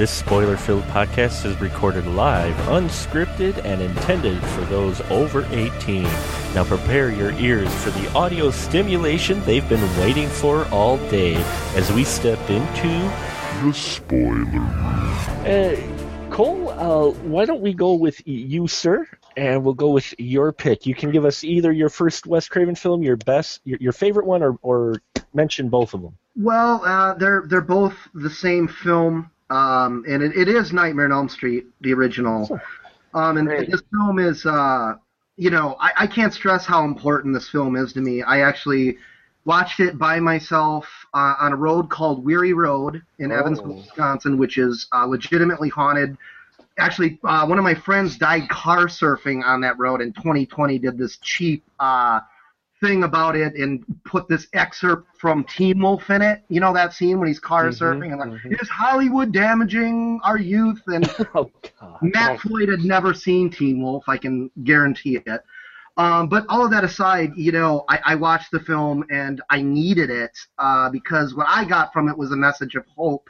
This spoiler filled podcast is recorded live, unscripted, and intended for those over 18. Now prepare your ears for the audio stimulation they've been waiting for all day as we step into the spoiler room. Uh, Cole, uh, why don't we go with you, sir? And we'll go with your pick. You can give us either your first Wes Craven film, your best, your, your favorite one, or, or mention both of them. Well, uh, they're they're both the same film, um, and it, it is Nightmare on Elm Street, the original. Um, and Great. this film is, uh, you know, I, I can't stress how important this film is to me. I actually watched it by myself uh, on a road called Weary Road in Oh. Evansville, Wisconsin, which is uh, legitimately haunted. Actually, uh, one of my friends died car surfing on that road in 2020. Did this cheap uh, thing about it and put this excerpt from Teen Wolf in it. You know that scene when he's car Mhm, surfing and like, mhm. is Hollywood damaging our youth? And Oh God. Matt Floyd had never seen Teen Wolf, I can guarantee it. Um, but all of that aside, you know, I, I watched the film and I needed it uh, because what I got from it was a message of hope.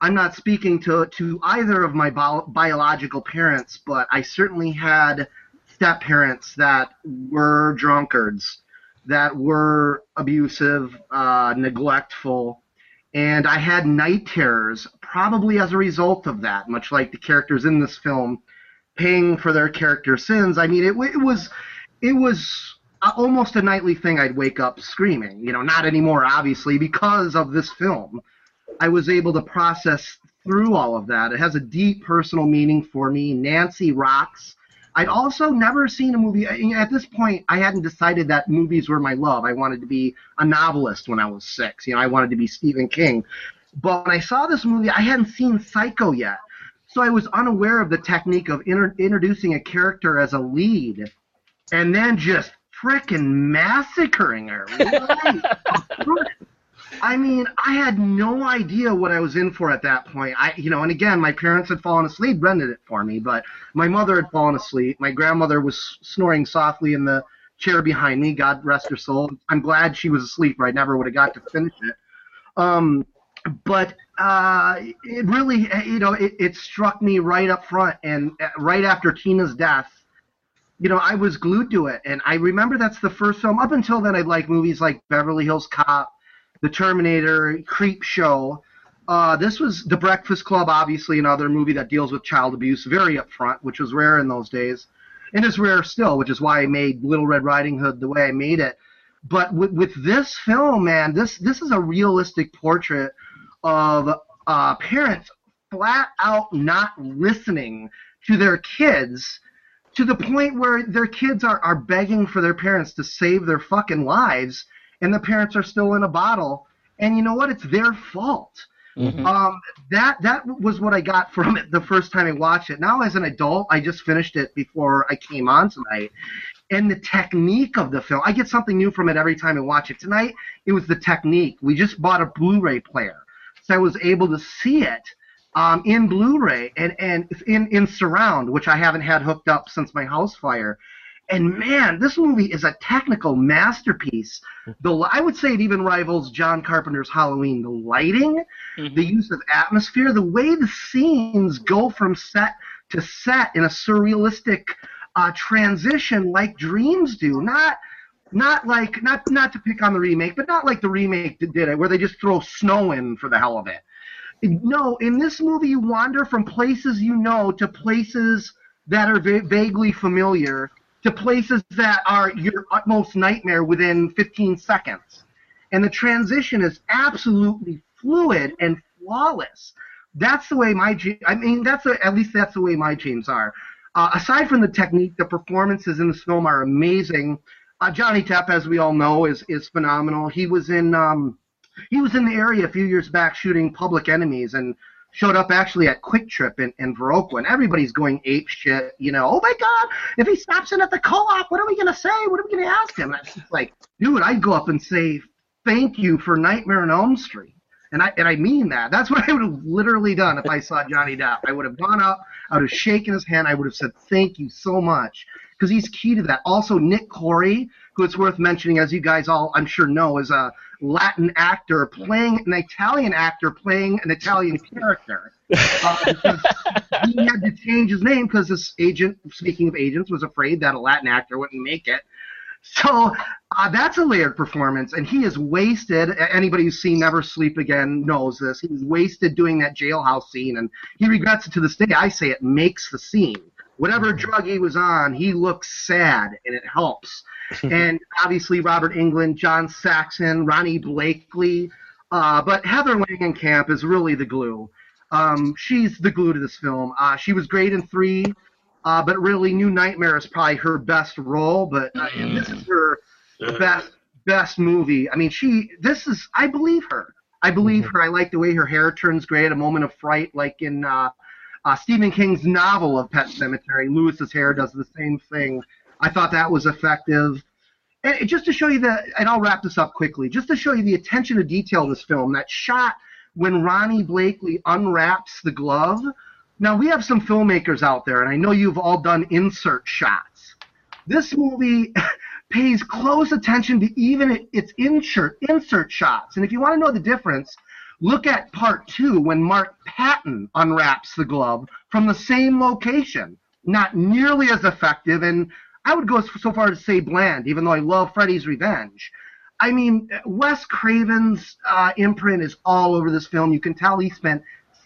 I'm not speaking to, to either of my bio- biological parents, but I certainly had step parents that were drunkards, that were abusive, uh, neglectful, and I had night terrors probably as a result of that, much like the characters in this film paying for their character sins. I mean, it, it was it was almost a nightly thing. I'd wake up screaming. You know, not anymore, obviously, because of this film. I was able to process through all of that. It has a deep personal meaning for me. Nancy rocks. I'd also never seen a movie. I- At this point, I hadn't decided that movies were my love. I wanted to be a novelist when I was six. You know, I wanted to be Stephen King. But when I saw this movie, I hadn't seen Psycho yet. So I was unaware of the technique of inter- introducing a character as a lead and then just frickin' massacring her. Right. I mean, I had no idea what I was in for at that point. I, you know, and again, my parents had fallen asleep, rented it for me, but my mother had fallen asleep. My grandmother was snoring softly in the chair behind me. God rest her soul. I'm glad she was asleep, or I never would have got to finish it. Um, but uh, it really, you know, it, it struck me right up front, and uh, right after Tina's death, you know, I was glued to it, and I remember that's the first film. Up until then, I'd like movies like Beverly Hills Cop, The Terminator, Creepshow. Uh, this was The Breakfast Club, obviously another movie that deals with child abuse, very upfront, which was rare in those days, and is rare still, which is why I made Little Red Riding Hood the way I made it. But with, with this film, man, this this is a realistic portrait of uh, parents flat out not listening to their kids to the point where their kids are, are begging for their parents to save their fucking lives and the parents are still in a bottle and you know what it's their fault Mhm. um, that that was what I got from it the first time I watched it. Now as an adult, I just finished it before I came on tonight, and the technique of the film, I get something new from it every time I watch it. Tonight, it was the technique. We just bought a Blu-ray player, so I was able to see it um, in Blu-ray and and in in surround, which I haven't had hooked up since my house fire. And man, this movie is a technical masterpiece. The I would say it even rivals John Carpenter's Halloween. The lighting, the use of atmosphere, the way the scenes go from set to set in a surrealistic uh, transition, like dreams do. Not not like not not to pick on the remake, but not like the remake that did it, where they just throw snow in for the hell of it. No, in this movie, you wander from places you know to places that are va- vaguely familiar to places that are your utmost nightmare within 15 seconds. And the transition is absolutely fluid and flawless. That's the way my I mean, that's a, at least that's the way my dreams are. Uh, aside from the technique, the performances in this film are amazing. Uh, Johnny Depp, as we all know, is is phenomenal. He was in um, he was in the area a few years back shooting Public Enemies and showed up actually at Kwik Trip in, in Viroqua, and everybody's going ape shit. You know, oh my God, if he stops in at the co-op, what are we gonna say? What are we gonna ask him? And just like, dude, I'd go up and say thank you for Nightmare on Elm Street. And I and I mean that. That's what I would have literally done if I saw Johnny Depp. I would have gone up, I would have shaken his hand, I would have said thank you so much because he's key to that. Also, Nick Corri, who it's worth mentioning, as you guys all I'm sure know, is a Latin actor playing an Italian actor playing an Italian character. Uh, he had to change his name because this agent, speaking of agents, was afraid that a Latin actor wouldn't make it. So uh, that's a layered performance, and he is wasted. Anybody who's seen Never Sleep Again knows this. He's wasted doing that jailhouse scene, and he regrets it to this day. I say it makes the scene. Whatever drug he was on, he looks sad, and it helps. and obviously, Robert Englund, John Saxon, Ronee Blakley, uh, but Heather Langenkamp is really the glue. Um, she's the glue to this film. Uh, she was great in three. Uh, but really, New Nightmare is probably her best role. But uh, this is her best best movie. I mean, she. This is. I believe her. I believe her. I like the way her hair turns gray at a moment of fright, like in uh, Stephen King's novel of Pet Sematary. Lewis's hair does the same thing. I thought that was effective. And just to show you the, and I'll wrap this up quickly, just to show you the attention to detail of this film, that shot when Ronee Blakley unwraps the glove now, we have some filmmakers out there, and I know you've all done insert shots. This movie pays close attention to even its insert, insert shots. And if you want to know the difference, look at part two when Mark Patton unwraps the glove from the same location. Not nearly as effective, and I would go so far as to say bland, even though I love Freddy's Revenge. I mean, Wes Craven's uh, imprint is all over this film. You can tell he spent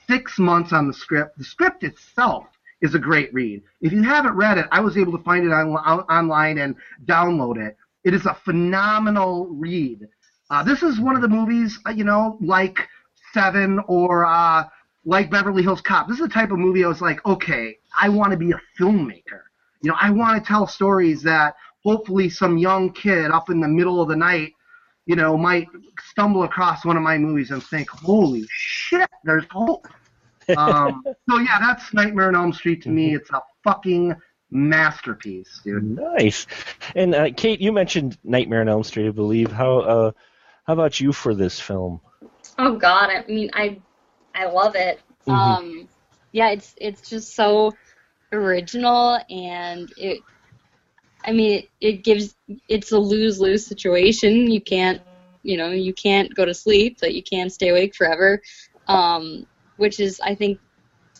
six months on the script. The script itself is a great read. If you haven't read it, I was able to find it on, online and download it. It is a phenomenal read. Uh, this is one of the movies, uh, you know, like Seven or uh, like Beverly Hills Cop. This is the type of movie I was like, okay, I want to be a filmmaker. You know, I want to tell stories that hopefully some young kid up in the middle of the night you know, might stumble across one of my movies and think, "Holy shit, there's hope." um, so yeah, that's Nightmare on Elm Street to me. It's a fucking masterpiece, dude. Nice. And uh, Kate, you mentioned Nightmare on Elm Street, I believe. How uh, how about you for this film? Oh God, I mean, I I love it. Mm-hmm. Um, yeah, it's it's just so original and it I mean, it, it gives it's a lose lose situation. You can't, you know, you can't go to sleep, but you can stay awake forever, um, which is, I think,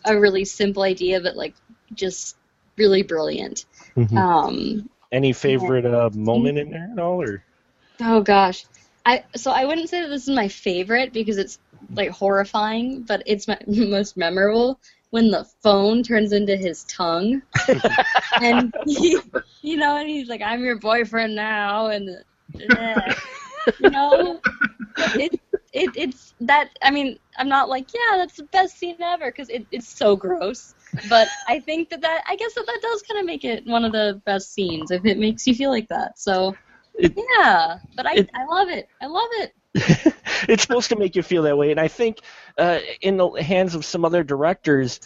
a really simple idea, but like just really brilliant. Mm-hmm. Um, Any favorite uh, moment in there at all, or? Oh gosh, I so I wouldn't say that this is my favorite because it's like horrifying, but it's my most memorable when the phone turns into his tongue, and he, you know, and he's like, "I'm your boyfriend now," and uh, you know, it, it it's that. I mean, I'm not like, yeah, that's the best scene ever because it, it's so gross. But I think that that I guess that that does kind of make it one of the best scenes if it makes you feel like that. So it, yeah, but I it, I love it. I love it. it's supposed to make you feel that way, and I think uh, in the hands of some other directors,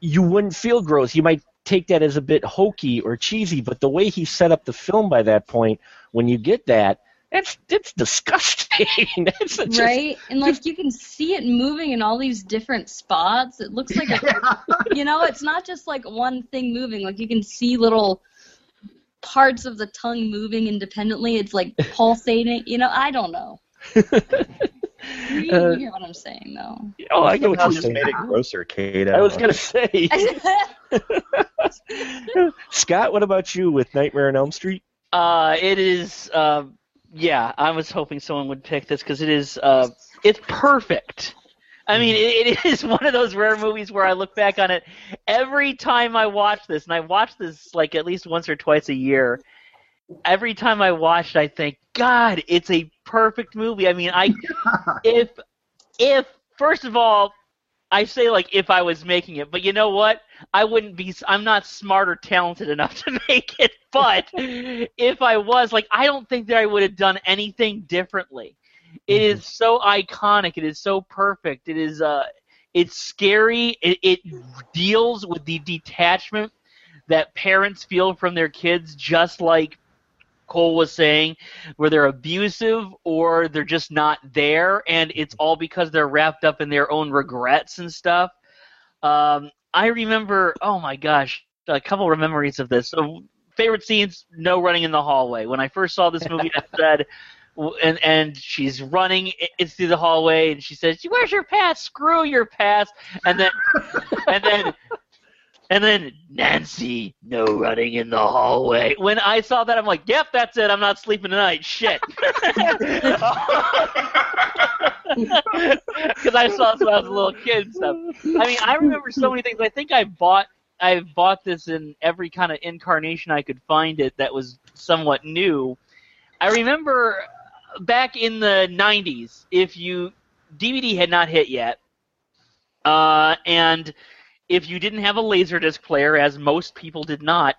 you wouldn't feel gross. You might take that as a bit hokey or cheesy, but the way he set up the film by that point, when you get that, that's it's disgusting. it's just, right, and like you can see it moving in all these different spots. It looks like a, you know, it's not just like one thing moving. Like you can see little parts of the tongue moving independently. It's like pulsating. You know, I don't know. you, uh, hear what I'm saying, though. Oh, I get what you're just saying. made it grosser, Kate. I, I was gonna say. Scott, what about you with Nightmare on Elm Street? Uh, it is. Uh, yeah, I was hoping someone would pick this because it is. Uh, it's perfect. I mean, it, it is one of those rare movies where I look back on it every time I watch this, and I watch this like at least once or twice a year. Every time I watch it, I think, God, it's a perfect movie. I mean, I if if first of all, I say like if I was making it, but you know what? I wouldn't be. I'm not smart or talented enough to make it. But if I was, like, I don't think that I would have done anything differently. It is mm-hmm. so iconic. It is so perfect. It is uh, it's scary. It, it deals with the detachment that parents feel from their kids, just like Cole was saying, where they're abusive or they're just not there, and it's all because they're wrapped up in their own regrets and stuff. Um, I remember, oh my gosh, a couple of memories of this. So, favorite scenes: no running in the hallway. When I first saw this movie, I said, and and she's running i- i- through the hallway, and she says, "Where's your pass? Screw your pass!" And then and then. And then Nancy, no running in the hallway. When I saw that, I'm like, "Yep, that's it. I'm not sleeping tonight." Shit. Because I saw this when I was a little kid and stuff. I mean, I remember so many things. I think I bought I bought this in every kind of incarnation I could find it that was somewhat new. I remember back in the '90s, if you DVD had not hit yet, uh, and if you didn't have a laserdisc player, as most people did not,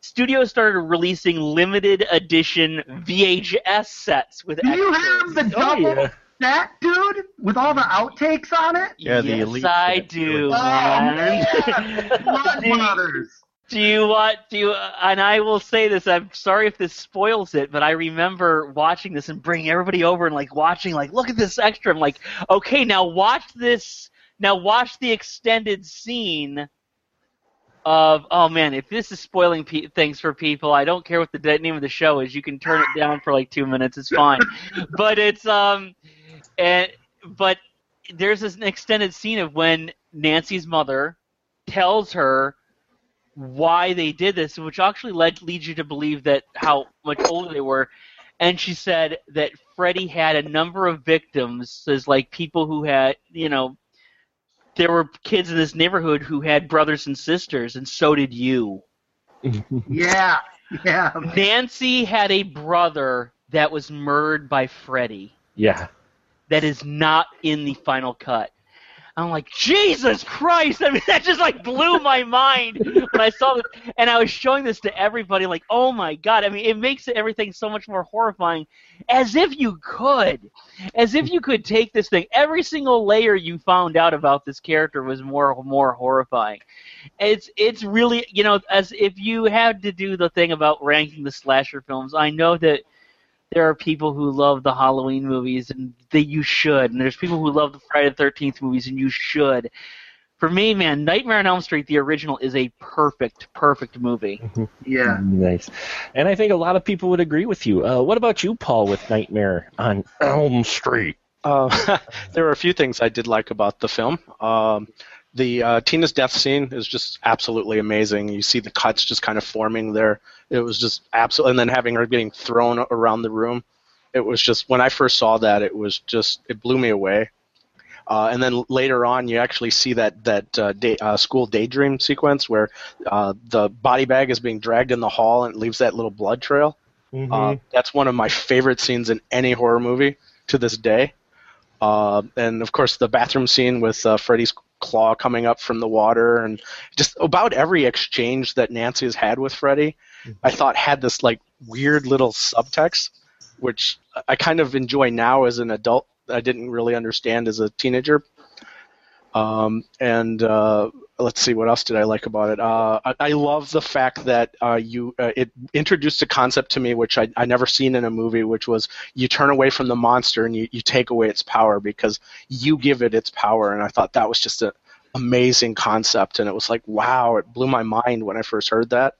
studios started releasing limited edition VHS sets with Do you have the Oh, double yeah. set, dude, with all the outtakes on it? Yeah, the yes, Elite I set. do. Oh man. man, Blood Do Brothers. Do you want do you, and I will say this, I'm sorry if this spoils it, but I remember watching this and bringing everybody over and like watching like look at this extra. I'm like, okay, now watch this now watch the extended scene of oh man, if this is spoiling pe- things for people, I don't care what the de- name of the show is. You can turn it down for like 2 minutes, it's fine. but it's um and but there's this extended scene of when Nancy's mother tells her why they did this, which actually led leads you to believe that how much older they were. And she said that Freddy had a number of victims, says like people who had, you know, there were kids in this neighborhood who had brothers and sisters, and so did you. Yeah, yeah. Nancy had a brother that was murdered by Freddy. yeah. That is not in the final cut. I'm like, Jesus Christ! I mean, that just like blew my mind when I saw this, and I was showing this to everybody. Like, oh my God! I mean, it makes everything so much more horrifying. As if you could, as if you could take this thing. Every single layer you found out about this character was more more horrifying. It's it's really you know as if you had to do the thing about ranking the slasher films. I know that there are people who love the Halloween movies, and that you should. And there's people who love the Friday the Thirteenth movies, and you should. For me, man, Nightmare on Elm Street, the original, is a perfect, perfect movie. Yeah. Nice. And I think a lot of people would agree with you. Uh, what about you, Paul, with Nightmare on Elm Street? Uh, there are a few things I did like about the film. Um, the uh, Tina's death scene is just absolutely amazing. You see the cuts just kind of forming there. It was just absolutely, and then having her getting thrown around the room. It was just when I first saw that, it was just it blew me away. Uh, and then later on, you actually see that that uh, day, uh, school daydream sequence where uh, the body bag is being dragged in the hall and it leaves that little blood trail. Mm-hmm. Uh, that's one of my favorite scenes in any horror movie to this day. Uh, and of course, the bathroom scene with uh, Freddy's claw coming up from the water, and just about every exchange that Nancy has had with Freddy, I mm-hmm. thought had this like weird little subtext, which I kind of enjoy now as an adult. I didn't really understand as a teenager. Um, and uh, let's see, what else did I like about it? Uh, I, I love the fact that uh, you uh, it introduced a concept to me which I I never seen in a movie, which was you turn away from the monster and you, you take away its power because you give it its power, and I thought that was just an amazing concept, and it was like wow, it blew my mind when I first heard that.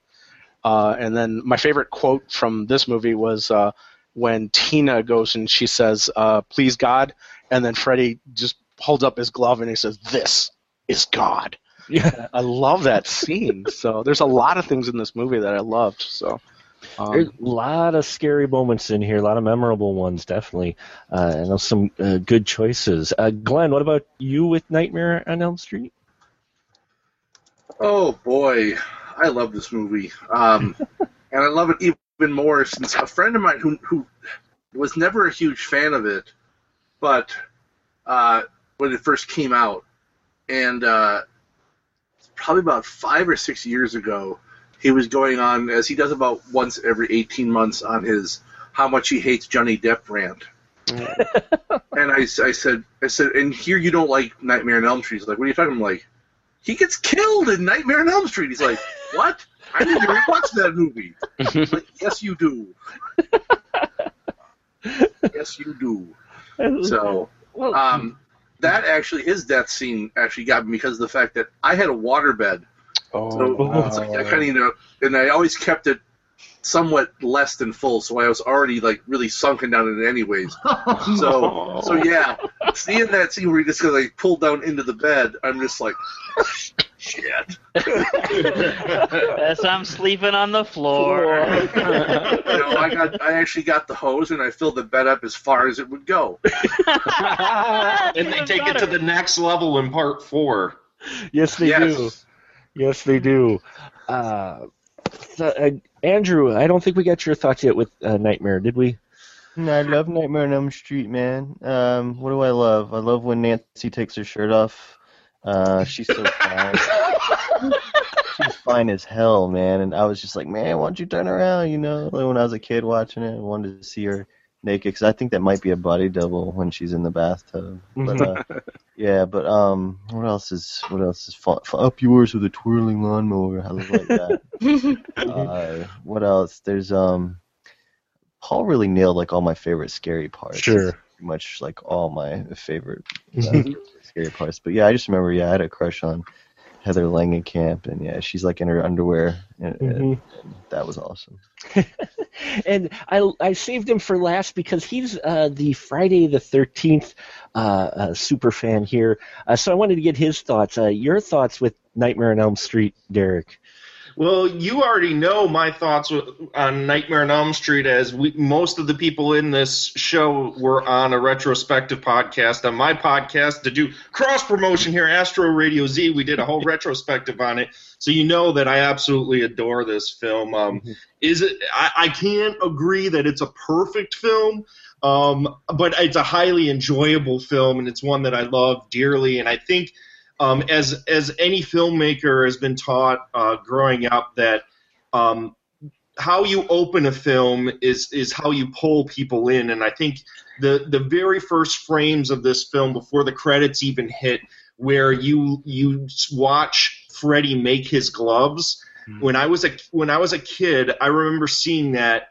Uh, and then my favorite quote from this movie was uh, when Tina goes and she says, uh, "Please God," and then Freddy just holds up his glove and he says, "This is God." Yeah. I love that scene. So there's a lot of things in this movie that I loved. So There's um, a lot of scary moments in here, a lot of memorable ones, definitely. Uh, and there's some uh, good choices. Uh, Glenn, what about you with Nightmare on Elm Street? Oh boy, I love this movie, um, and I love it even more since a friend of mine who who was never a huge fan of it, but uh, when it first came out, and uh, probably about five or six years ago, he was going on as he does about once every eighteen months on his how much he hates Johnny Depp rant. and I, I said, I said, and here you don't like Nightmare on Elm Street. He's like, what are you talking? I'm like, he gets killed in Nightmare on Elm Street. He's like, what? I need to rewatch that movie. Like, yes, you do. yes, you do. So, um, that actually, his death scene actually got me because of the fact that I had a waterbed. oh, So wow. like I kind of, you know, and I always kept it somewhat less than full, so I was already like really sunken down in it anyways. So so yeah, seeing that scene where he just like pulled down into the bed, I'm just like, shit. As I'm sleeping on the floor. You know, I got I actually got the hose and I filled the bed up as far as it would go. and they take it to the next level in part four. Yes, they Yes. do. Yes, they do. Uh, so, uh, Andrew, I don't think we got your thoughts yet with uh, Nightmare, did we? No, I love Nightmare on Elm Street, man. Um, what do I love? I love when Nancy takes her shirt off. Uh, she's so fine. she's fine as hell, man. And I was just like, man, why don't you turn around? You know, like when I was a kid watching it, I wanted to see her naked because I think that might be a body double when she's in the bathtub. But uh, yeah, but um, what else is what else is fun? Up yours with a twirling lawnmower. I love like that. uh, what else? There's um, Paul really nailed like all my favorite scary parts. Sure. Pretty much like all my favorite uh, scary parts. But yeah, I just remember yeah, I had a crush on Heather Langenkamp, and yeah, she's like in her underwear, and, and Mhm. that was awesome. and I, I saved him for last because he's uh, the Friday the 13th uh, uh, super fan here. Uh, so I wanted to get his thoughts. Uh, your thoughts with Nightmare on Elm Street, Derek. Well, you already know my thoughts on Nightmare on Elm Street, as we, most of the people in this show were on a retrospective podcast. On my podcast, to do cross promotion here, Astro Radio Z, we did a whole retrospective on it. So you know that I absolutely adore this film. Um, is it? I, I can't agree that it's a perfect film, um, but it's a highly enjoyable film, and it's one that I love dearly. And I think um, as as any filmmaker has been taught uh, growing up that um, how you open a film is is how you pull people in, and I think the the very first frames of this film before the credits even hit, where you you watch Freddy make his gloves. When I was a when I was a kid, I remember seeing that,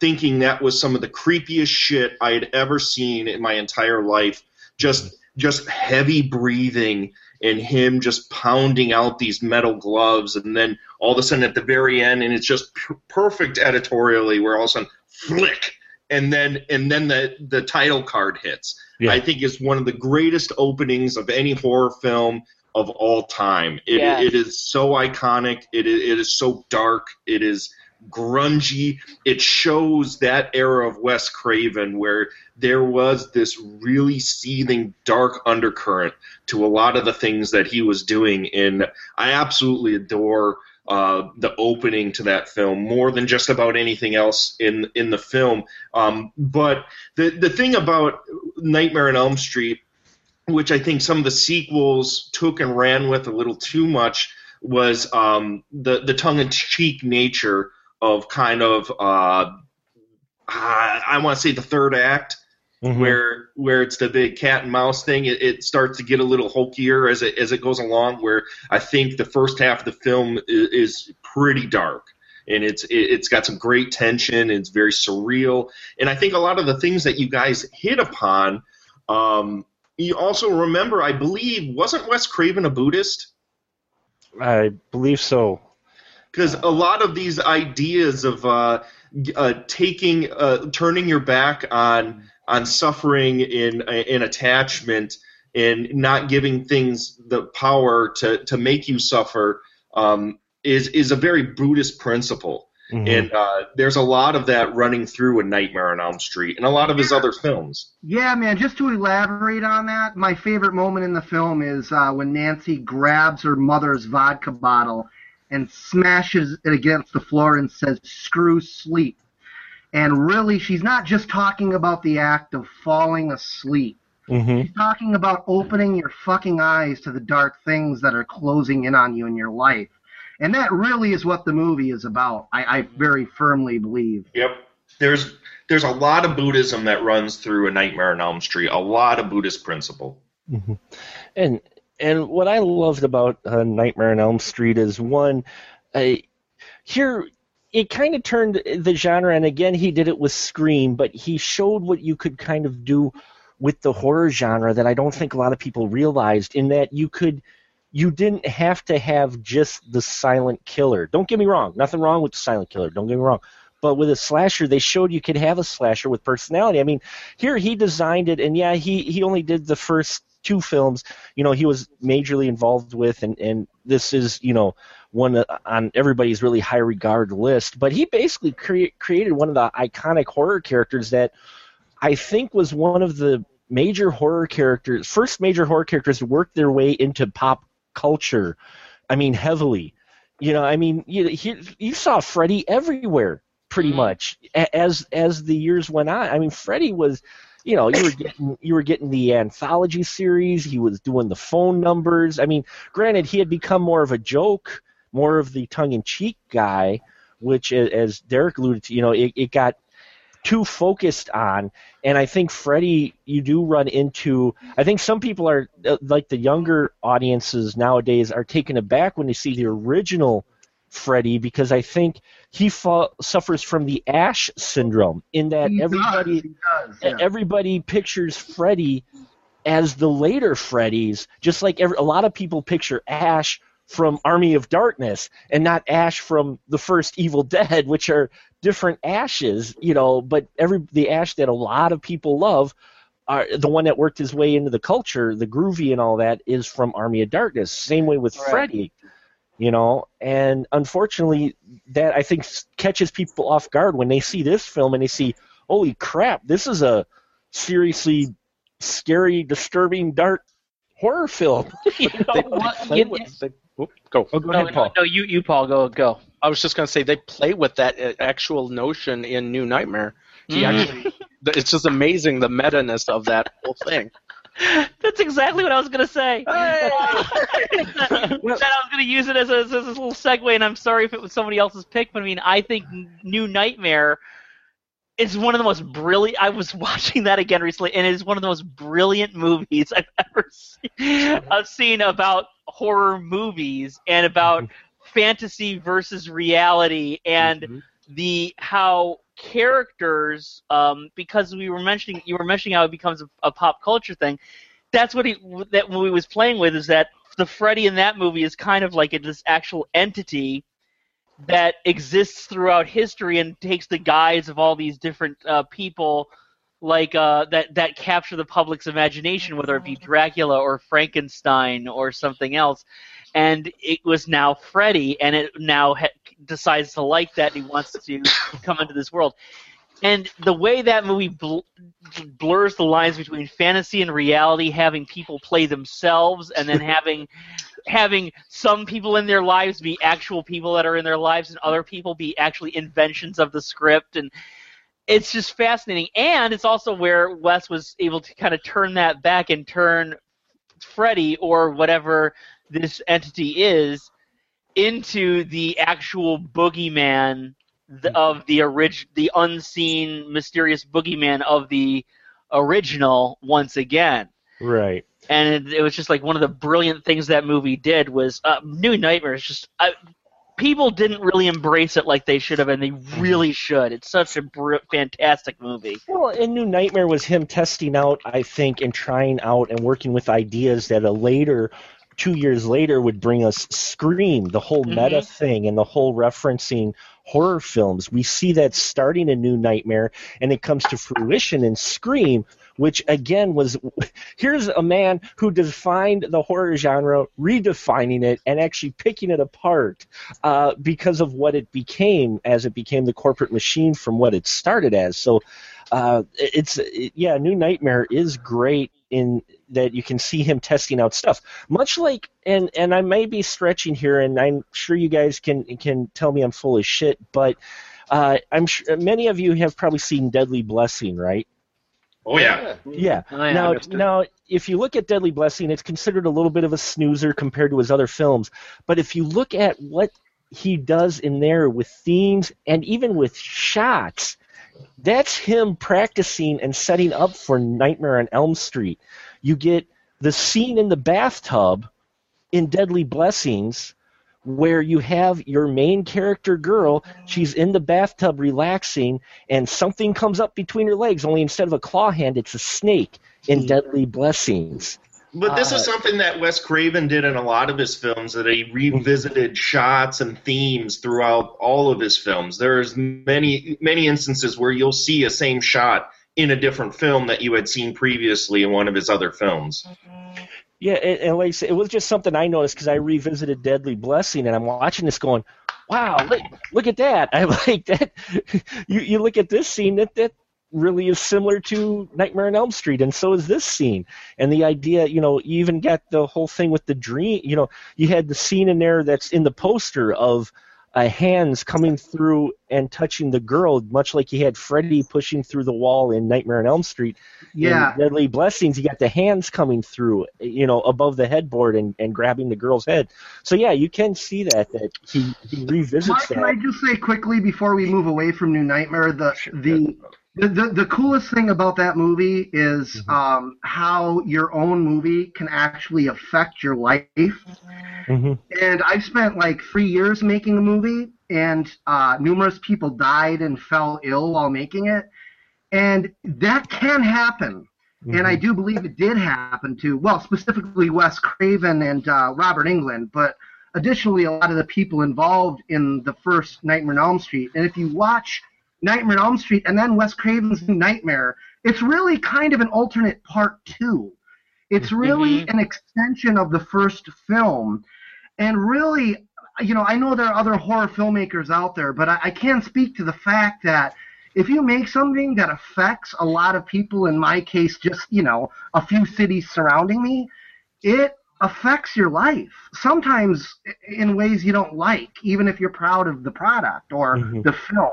thinking that was some of the creepiest shit I had ever seen in my entire life. Just just heavy breathing and him just pounding out these metal gloves, and then all of a sudden at the very end, and it's just p- perfect editorially, where all of a sudden flick, and then and then the the title card hits. Yeah. I think is one of the greatest openings of any horror film of all time. It, Yes. it is so iconic. It is, it is so dark. It is grungy. It shows that era of Wes Craven where there was this really seething dark undercurrent to a lot of the things that he was doing. And I absolutely adore uh, the opening to that film more than just about anything else in in the film. Um, but the the thing about Nightmare on Elm Street which I think some of the sequels took and ran with a little too much, was um, the the tongue in cheek nature of kind of uh, I, I want to say the third act. Mhm. Where where it's the big cat and mouse thing, it, it starts to get a little hokier as it as it goes along. Where I think the first half of the film is, is pretty dark, and it's it, it's got some great tension. It's very surreal, and I think a lot of the things that you guys hit upon um, you also remember, I believe, wasn't Wes Craven a Buddhist? I believe so. Because a lot of these ideas of uh, uh, taking, uh, turning your back on on suffering in in attachment and not giving things the power to, to make you suffer um, is is a very Buddhist principle. Mhm. And uh, there's a lot of that running through A Nightmare on Elm Street and a lot of his other films. Yeah, man, just to elaborate on that, my favorite moment in the film is uh, when Nancy grabs her mother's vodka bottle and smashes it against the floor and says, screw sleep. And really, she's not just talking about the act of falling asleep. Mhm. She's talking about opening your fucking eyes to the dark things that are closing in on you in your life. And that really is what the movie is about, I, I very firmly believe. Yep. There's there's a lot of Buddhism that runs through A Nightmare on Elm Street. A lot of Buddhist principle. Mhm. And and what I loved about uh, Nightmare on Elm Street is one, here it kind of turned the genre, and again he did it with Scream, but he showed what you could kind of do with the horror genre that I don't think a lot of people realized. In that you could you didn't have to have just the silent killer. Don't get me wrong, nothing wrong with the silent killer. Don't get me wrong. But with a slasher, they showed you could have a slasher with personality. I mean, here he designed it, and yeah, he he only did the first two films. You know, he was majorly involved with, and and this is you know one on everybody's really high regard list. But he basically cre- created one of the iconic horror characters that I think was one of the major horror characters, first major horror characters to work their way into pop culture. I mean, heavily. You know, I mean, you he, you saw Freddy everywhere pretty mm-hmm. much as as the years went on. I mean, Freddy was, you know, you were getting you were getting the anthology series. He was doing the phone numbers. I mean, granted, he had become more of a joke, more of the tongue in cheek guy, which, as Derek alluded to, you know, it, it got too focused on. And I think Freddy, you do run into. I think some people are uh, like the younger audiences nowadays are taken aback when they see the original Freddy because I think he fa- suffers from the Ash syndrome in that He everybody does, does, yeah. everybody pictures Freddy as the later Freddys, just like every, a lot of people picture Ash from Army of Darkness and not Ash from the first Evil Dead, which are different Ashes, you know. But every the Ash that a lot of people love, are the one that worked his way into the culture, the groovy and all that, is from Army of Darkness. Same way with Right. Freddy, you know. And unfortunately, that I think catches people off guard when they see this film and they see, holy crap, this is a seriously scary, disturbing, dark horror film. you know? They, Well, play you- with, they, whoop, go. Oh, go No, ahead, Paul. no, you, you, Paul, go, go. I was just going to say they play with that uh, actual notion in New Nightmare. He Mm. actually, it's just amazing the meta ness of that whole thing. That's exactly what I was gonna say. that I was gonna use it as a, as a little segue, and I'm sorry if it was somebody else's pick, but I mean, I think New Nightmare is one of the most brilliant. I was watching that again recently, and it is one of the most brilliant movies I've ever seen. I've seen about horror movies and about mm-hmm. fantasy versus reality, and mm-hmm. the how characters um, because we were mentioning you were mentioning how it becomes a, a pop culture thing. That's what he that movie was playing with is that the Freddy in that movie is kind of like a, this actual entity that exists throughout history and takes the guise of all these different uh, people like uh, that that capture the public's imagination whether it be Dracula or Frankenstein or something else. And it was now Freddy, and it now ha- decides to like that. And he wants to come into this world, and the way that movie bl- blurs the lines between fantasy and reality, having people play themselves, and then having having some people in their lives be actual people that are in their lives, and other people be actually inventions of the script, and it's just fascinating. And it's also where Wes was able to kind of turn that back and turn Freddy or whatever this entity is into the actual boogeyman th- of the orig- the unseen mysterious boogeyman of the original once again Right. and it, it was just like one of the brilliant things that movie did was uh, New Nightmare is just uh, people didn't really embrace it like they should have, and they really should. It's such a br- fantastic movie. Well, and New Nightmare was him testing out, I think, and trying out and working with ideas that a later, two years later, would bring us Scream, the whole meta Mhm. thing, and the whole referencing horror films. We see that starting a New Nightmare, and it comes to fruition in Scream, which again was here's a man who defined the horror genre, redefining it, and actually picking it apart uh, because of what it became as it became the corporate machine from what it started as. So uh, it's it, yeah, New Nightmare is great in that you can see him testing out stuff, much like and and I may be stretching here, and I'm sure you guys can can tell me I'm full of shit, but uh, I'm sure many of you have probably seen Deadly Blessing, right? Oh yeah. Yeah. Oh, yeah, now, now, if you look at Deadly Blessing, it's considered a little bit of a snoozer compared to his other films. But if you look at what he does in there with themes and even with shots, that's him practicing and setting up for Nightmare on Elm Street. You get the scene in the bathtub in Deadly Blessings where you have your main character girl, she's in the bathtub relaxing, and something comes up between her legs, only instead of a claw hand, it's a snake in Deadly Blessings. But this Uh, is something that Wes Craven did in a lot of his films that he revisited shots and themes throughout all of his films. There's many many instances where you'll see a same shot in a different film that you had seen previously in one of his other films. Mm-hmm. Yeah, and, and like I said, it was just something I noticed because I revisited Deadly Blessing, and I'm watching this going, "Wow, look, look at that!" I'm like that. You you look at this scene that that really is similar to Nightmare on Elm Street, and so is this scene. And the idea, you know, you even got the whole thing with the dream. You know, you had the scene in there that's in the poster of uh, hands coming through and touching the girl, much like he had Freddy pushing through the wall in Nightmare on Elm Street. Yeah. In Deadly Blessings, you got the hands coming through, you know, above the headboard and, and grabbing the girl's head. So yeah, you can see that that he, he revisits that. can I just say quickly before we move away from New Nightmare, the the the, the, the coolest thing about that movie is Mm-hmm. um, how your own movie can actually affect your life. hmm And I've spent like three years making a movie, and uh, numerous people died and fell ill while making it. And that can happen. And I do believe it did happen to, well, specifically Wes Craven and uh, Robert Englund, but additionally a lot of the people involved in the first Nightmare on Elm Street. And if you watch Nightmare on Elm Street and then Wes Craven's New Nightmare, it's really kind of an alternate part two. It's really an extension of the first film. And really, you know, I know there are other horror filmmakers out there, but I, I can speak to the fact that if you make something that affects a lot of people, in my case, just, you know, a few cities surrounding me, it affects your life. Sometimes in ways you don't like, even if you're proud of the product or Mhm. the film.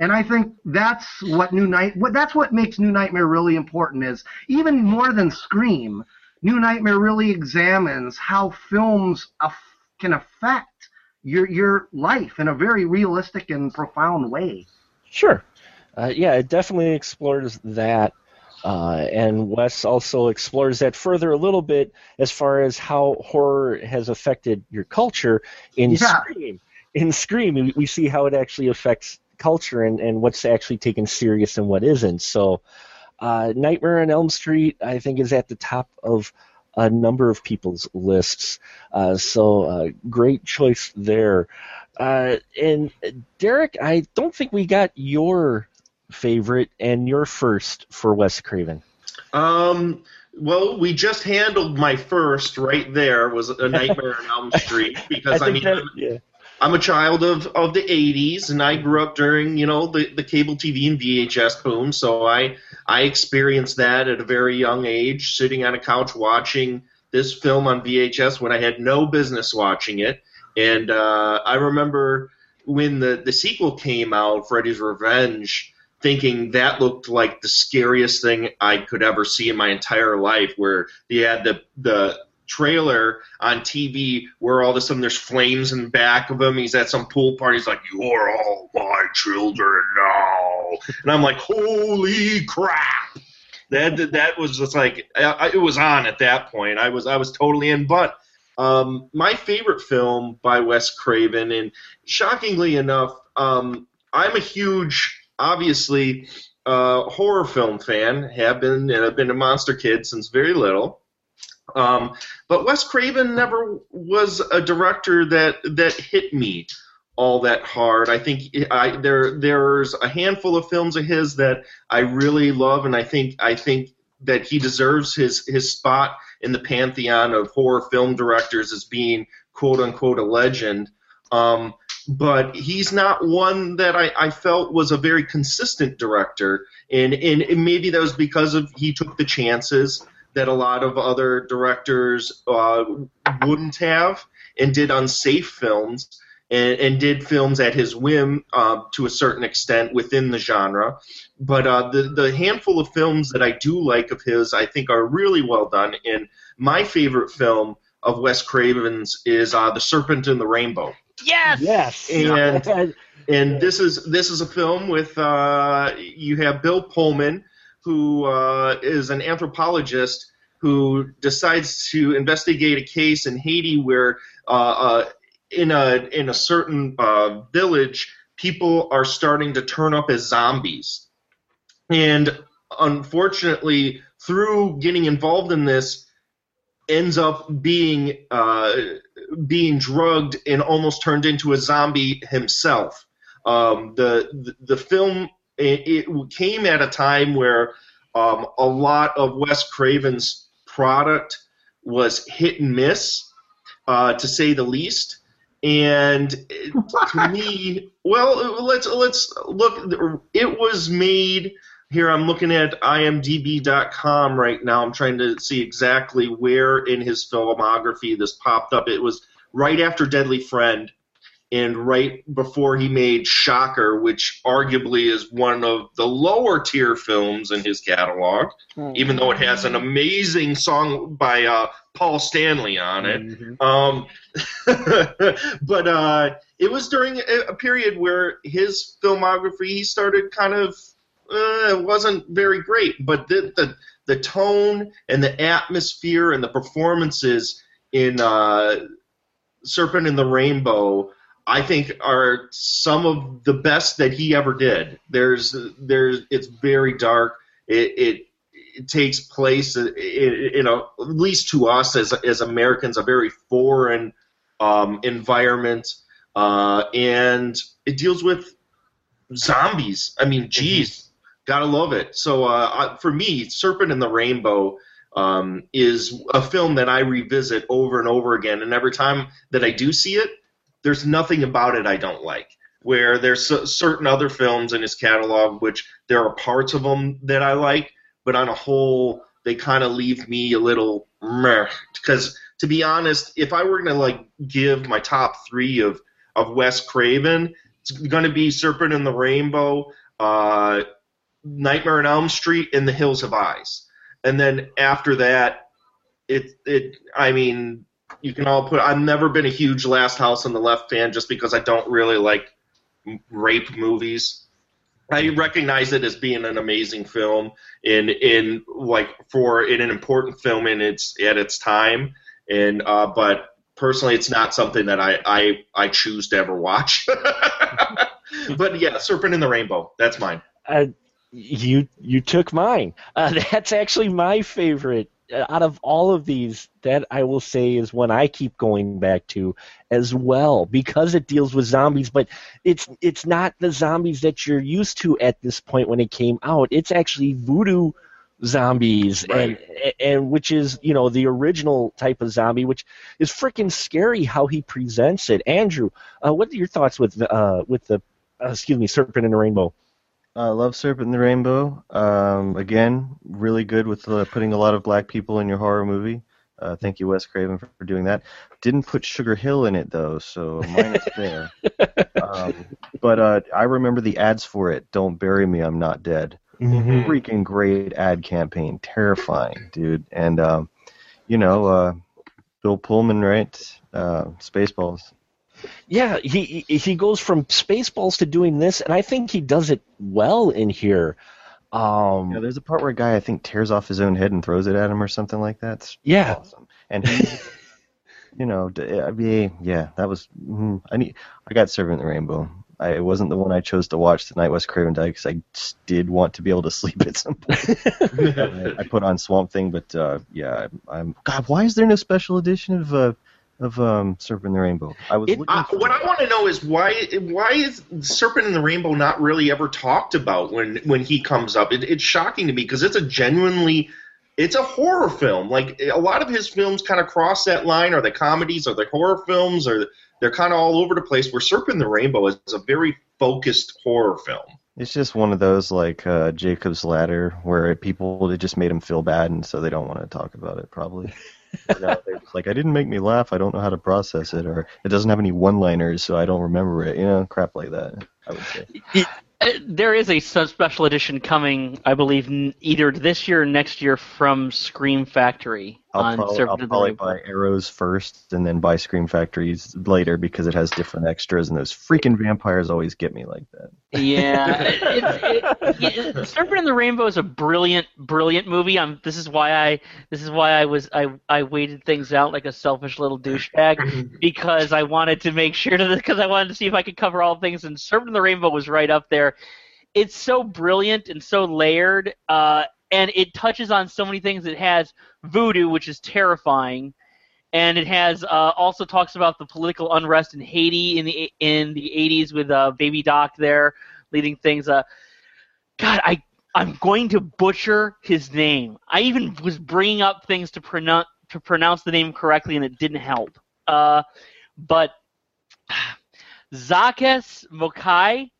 And I think that's what New Night. What that's what makes New Nightmare really important. Is even more than Scream, New Nightmare really examines how films af- can affect your your life in a very realistic and profound way. Sure. Uh, yeah, it definitely explores that. Uh, and Wes also explores that further a little bit as far as how horror has affected your culture in Yeah. Scream. In Scream, we, we see how it actually affects culture and, and what's actually taken serious and what isn't. So, uh, Nightmare on Elm Street, I think, is at the top of a number of people's lists. Uh, so, uh, great choice there. Uh, and Derek, I don't think we got your favorite and your first for Wes Craven. Um, well, we just handled my first right there was a Nightmare on Elm Street because I, think mean that- yeah. I'm a child of, of the 80s and I grew up during you know the, the cable TV and VHS boom, so I I experienced that at a very young age, sitting on a couch watching this film on VHS when I had no business watching it, and uh, I remember when the the sequel came out, Freddy's Revenge thinking that looked like the scariest thing I could ever see in my entire life. Where they had the the trailer on TV where all of a sudden there's flames in the back of him. He's at some pool party. He's like, "You're all my children now," and I'm like, "Holy crap!" That that was just like I, I- it was on at that point. I was I was totally in, but. Um, my favorite film by Wes Craven, and shockingly enough, um, I'm a huge, obviously, uh, horror film fan. Have been, and I've been a monster kid since very little. Um, but Wes Craven never was a director that that hit me all that hard. I think I there there's a handful of films of his that I really love, and I think I think that he deserves his his spot in the pantheon of horror film directors as being quote unquote a legend. Um, but he's not one that I, I felt was a very consistent director, and, and and maybe that was because of he took the chances that a lot of other directors uh, wouldn't have, and did unsafe films, and, and did films at his whim uh, to a certain extent within the genre. But uh, the the handful of films that I do like of his, I think, are really well done. And my favorite film of Wes Craven's is uh, The Serpent and the Rainbow. Yes. Yes. And and this is this is a film with uh, you have Bill Pullman, who uh, is an anthropologist who decides to investigate a case in Haiti where uh, uh, in a in a certain uh, village people are starting to turn up as zombies, and unfortunately through getting involved in this ends up being uh, being drugged and almost turned into a zombie himself. Um, the, the the film it, it came at a time where um, a lot of Wes Craven's product was hit and miss, uh, to say the least. And to me, well, let's let's look. It was made here. I'm looking at IMDb.com right now. I'm trying to see exactly where in his filmography this popped up. It was right after Deadly Friend and right before he made Shocker, which arguably is one of the lower tier films in his catalog, even though it has an amazing song by uh, Paul Stanley on it. Um, but uh, it was during a, a period where his filmography he started kind of uh, wasn't very great, but the, the the tone and the atmosphere and the performances in uh, Serpent in the Rainbow, I think, are some of the best that he ever did. There's there's it's very dark. It it, it takes place in, in a, at least to us as as Americans a very foreign um, environment, uh, and it deals with zombies. I mean, geez, gotta love it. So uh, I- for me, Serpent in the Rainbow um, is a film that I revisit over and over again, and every time that I do see it, there's nothing about it I don't like. Where there's certain other films in his catalog which there are parts of them that I like, but on a whole, they kind of leave me a little meh. Because to be honest, if I were gonna like give my top three of of Wes Craven, it's gonna be Serpent in the Rainbow, uh, Nightmare on Elm Street, and The Hills Have Eyes. And then after that, it it I mean, you can all put. I've never been a huge Last House on the Left fan just because I don't really like rape movies. I recognize it as being an amazing film in in like for in an important film in its at its time, and uh, but personally, it's not something that I I, I choose to ever watch. but yeah, Serpent in the Rainbow, that's mine. Uh, you you took mine. Uh, that's actually my favorite out of all of these. That I will say is one I keep going back to as well because it deals with zombies, but it's it's not the zombies that you're used to at this point when it came out. It's actually voodoo zombies and and which is you know the original type of zombie which is freaking scary how he presents it andrew uh, what are your thoughts with uh with the uh, excuse me serpent in the rainbow I love Serpent in the Rainbow. Um, again, really good with uh, putting a lot of black people in your horror movie. Uh, thank you, Wes Craven, for, for doing that. Didn't put Sugar Hill in it though, so minus there. Um, but uh, I remember the ads for it. Don't bury me, I'm not dead. Freaking great ad campaign, terrifying, dude. And um, you know, uh, Bill Pullman, right? Uh, Spaceballs. Yeah, he he he goes from Spaceballs to doing this, and I think he does it well in here. Um, Yeah, there's a part where a guy I think tears off his own head and throws it at him or something like that. It's Yeah. awesome. And he, you know, d- I mean, yeah, that was. mm, I need. I got Serpent in the Rainbow. I, it wasn't the one I chose to watch tonight. Wes Craven died because I just did want to be able to sleep at some point. I, I put on Swamp Thing, but uh, yeah, I'm, I'm. God, why is there no special edition of uh, of um, Serpent in the Rainbow? I was looking. Uh, what I want to know is why why is Serpent in the Rainbow not really ever talked about when when he comes up? It, it's shocking to me because it's a genuinely it's a horror film. Like a lot of his films kind of cross that line. Are they comedies? or they horror films? Or they're kind of all over the place. Where Serpent in the Rainbow is a very focused horror film. It's just one of those like uh, Jacob's Ladder where people it just made them feel bad, and so they don't want to talk about it. Probably. They're like, I didn't make me laugh. I don't know how to process it, or it doesn't have any one-liners, so I don't remember it. You know, crap like that. I would say. Uh, There is a special edition coming, I believe, either this year or next year from Scream Factory I'll on probably, I'll probably buy Arrow's first, and then buy Scream Factories later because it has different extras, and those freaking vampires always get me like that. Yeah, it, it, it, yeah, Serpent in the Rainbow is a brilliant, brilliant movie. I'm, this is why I, this is why I was, I, I waited things out like a selfish little douchebag because I wanted to make sure to, because I wanted to see if I could cover all things. And Serpent in the Rainbow was right up there. It's so brilliant and so layered. Uh, and it touches on so many things. It has voodoo, which is terrifying, and it has uh, also talks about the political unrest in Haiti in the in the 80s with uh, Baby Doc there leading things. Uh, God, I I'm going to butcher his name. I even was bringing up things to pronounce to pronounce the name correctly, and it didn't help. Uh, but Zakes Mokae,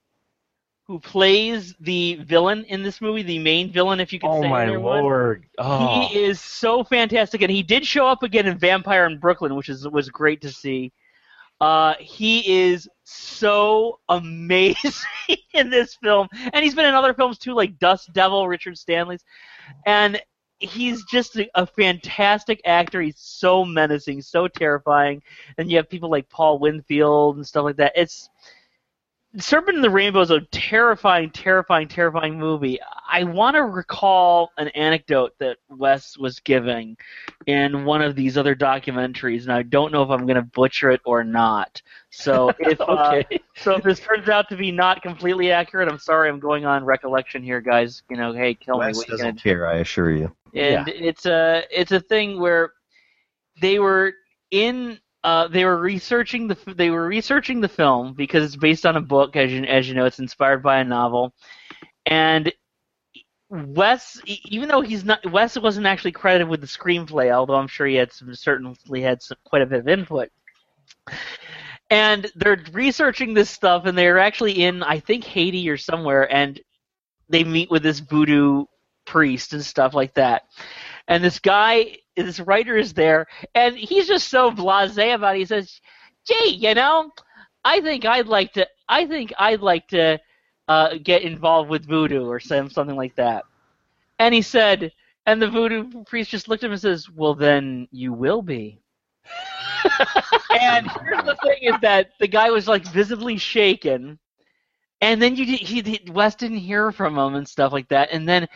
who plays the villain in this movie, the main villain, if you can Oh say my either one. lord! Oh, He is so fantastic, and he did show up again in Vampire in Brooklyn, which is was great to see. Uh, he is so amazing in this film, and he's been in other films too, like Dust Devil, Richard Stanley's, and he's just a, a fantastic actor. He's so menacing, so terrifying, and you have people like Paul Winfield and stuff like that. It's Serpent in the Rainbow is a terrifying, terrifying, terrifying movie. I want to recall an anecdote that Wes was giving in one of these other documentaries, and I don't know if I'm going to butcher it or not. So if uh, okay. so if this turns out to be not completely accurate, I'm sorry. I'm going on recollection here, guys. You know, hey, kill me. Wes What you gonna doesn't care, I assure you. and it's a it's a thing where they were in uh, they were researching the they were researching the film because it's based on a book as you as you know it's inspired by a novel and Wes even though he's not Wes wasn't actually credited with the screenplay although I'm sure he had some certainly had some, quite a bit of input and they're researching this stuff and they're actually in I think Haiti or somewhere and they meet with this voodoo priest and stuff like that. And this guy, this writer is there, and he's just so blasé about it. He says, "Gee, you know, I think I'd like to. I think I'd like to uh, get involved with voodoo or some something like that." And he said, and the voodoo priest just looked at him and says, "Well, then you will be." and here's the thing: is that the guy was like visibly shaken, and then you he, he Wes didn't hear from him and stuff like that, and then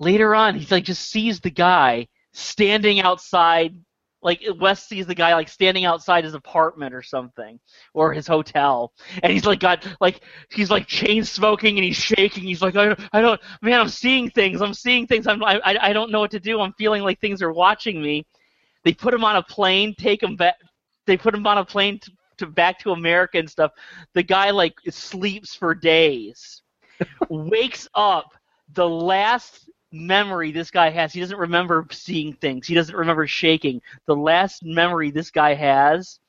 later on he's like just sees the guy standing outside like Wes sees the guy like standing outside his apartment or something or his hotel and he's like got like he's like chain smoking and he's shaking. He's like I I don't man I'm seeing things. I'm seeing things. I'm I, I I don't know what to do. I'm feeling like things are watching me. They put him on a plane take him back they put him on a plane to, to back to America and stuff. The guy like sleeps for days wakes up the last memory this guy has he doesn't remember seeing things he doesn't remember shaking the last memory this guy has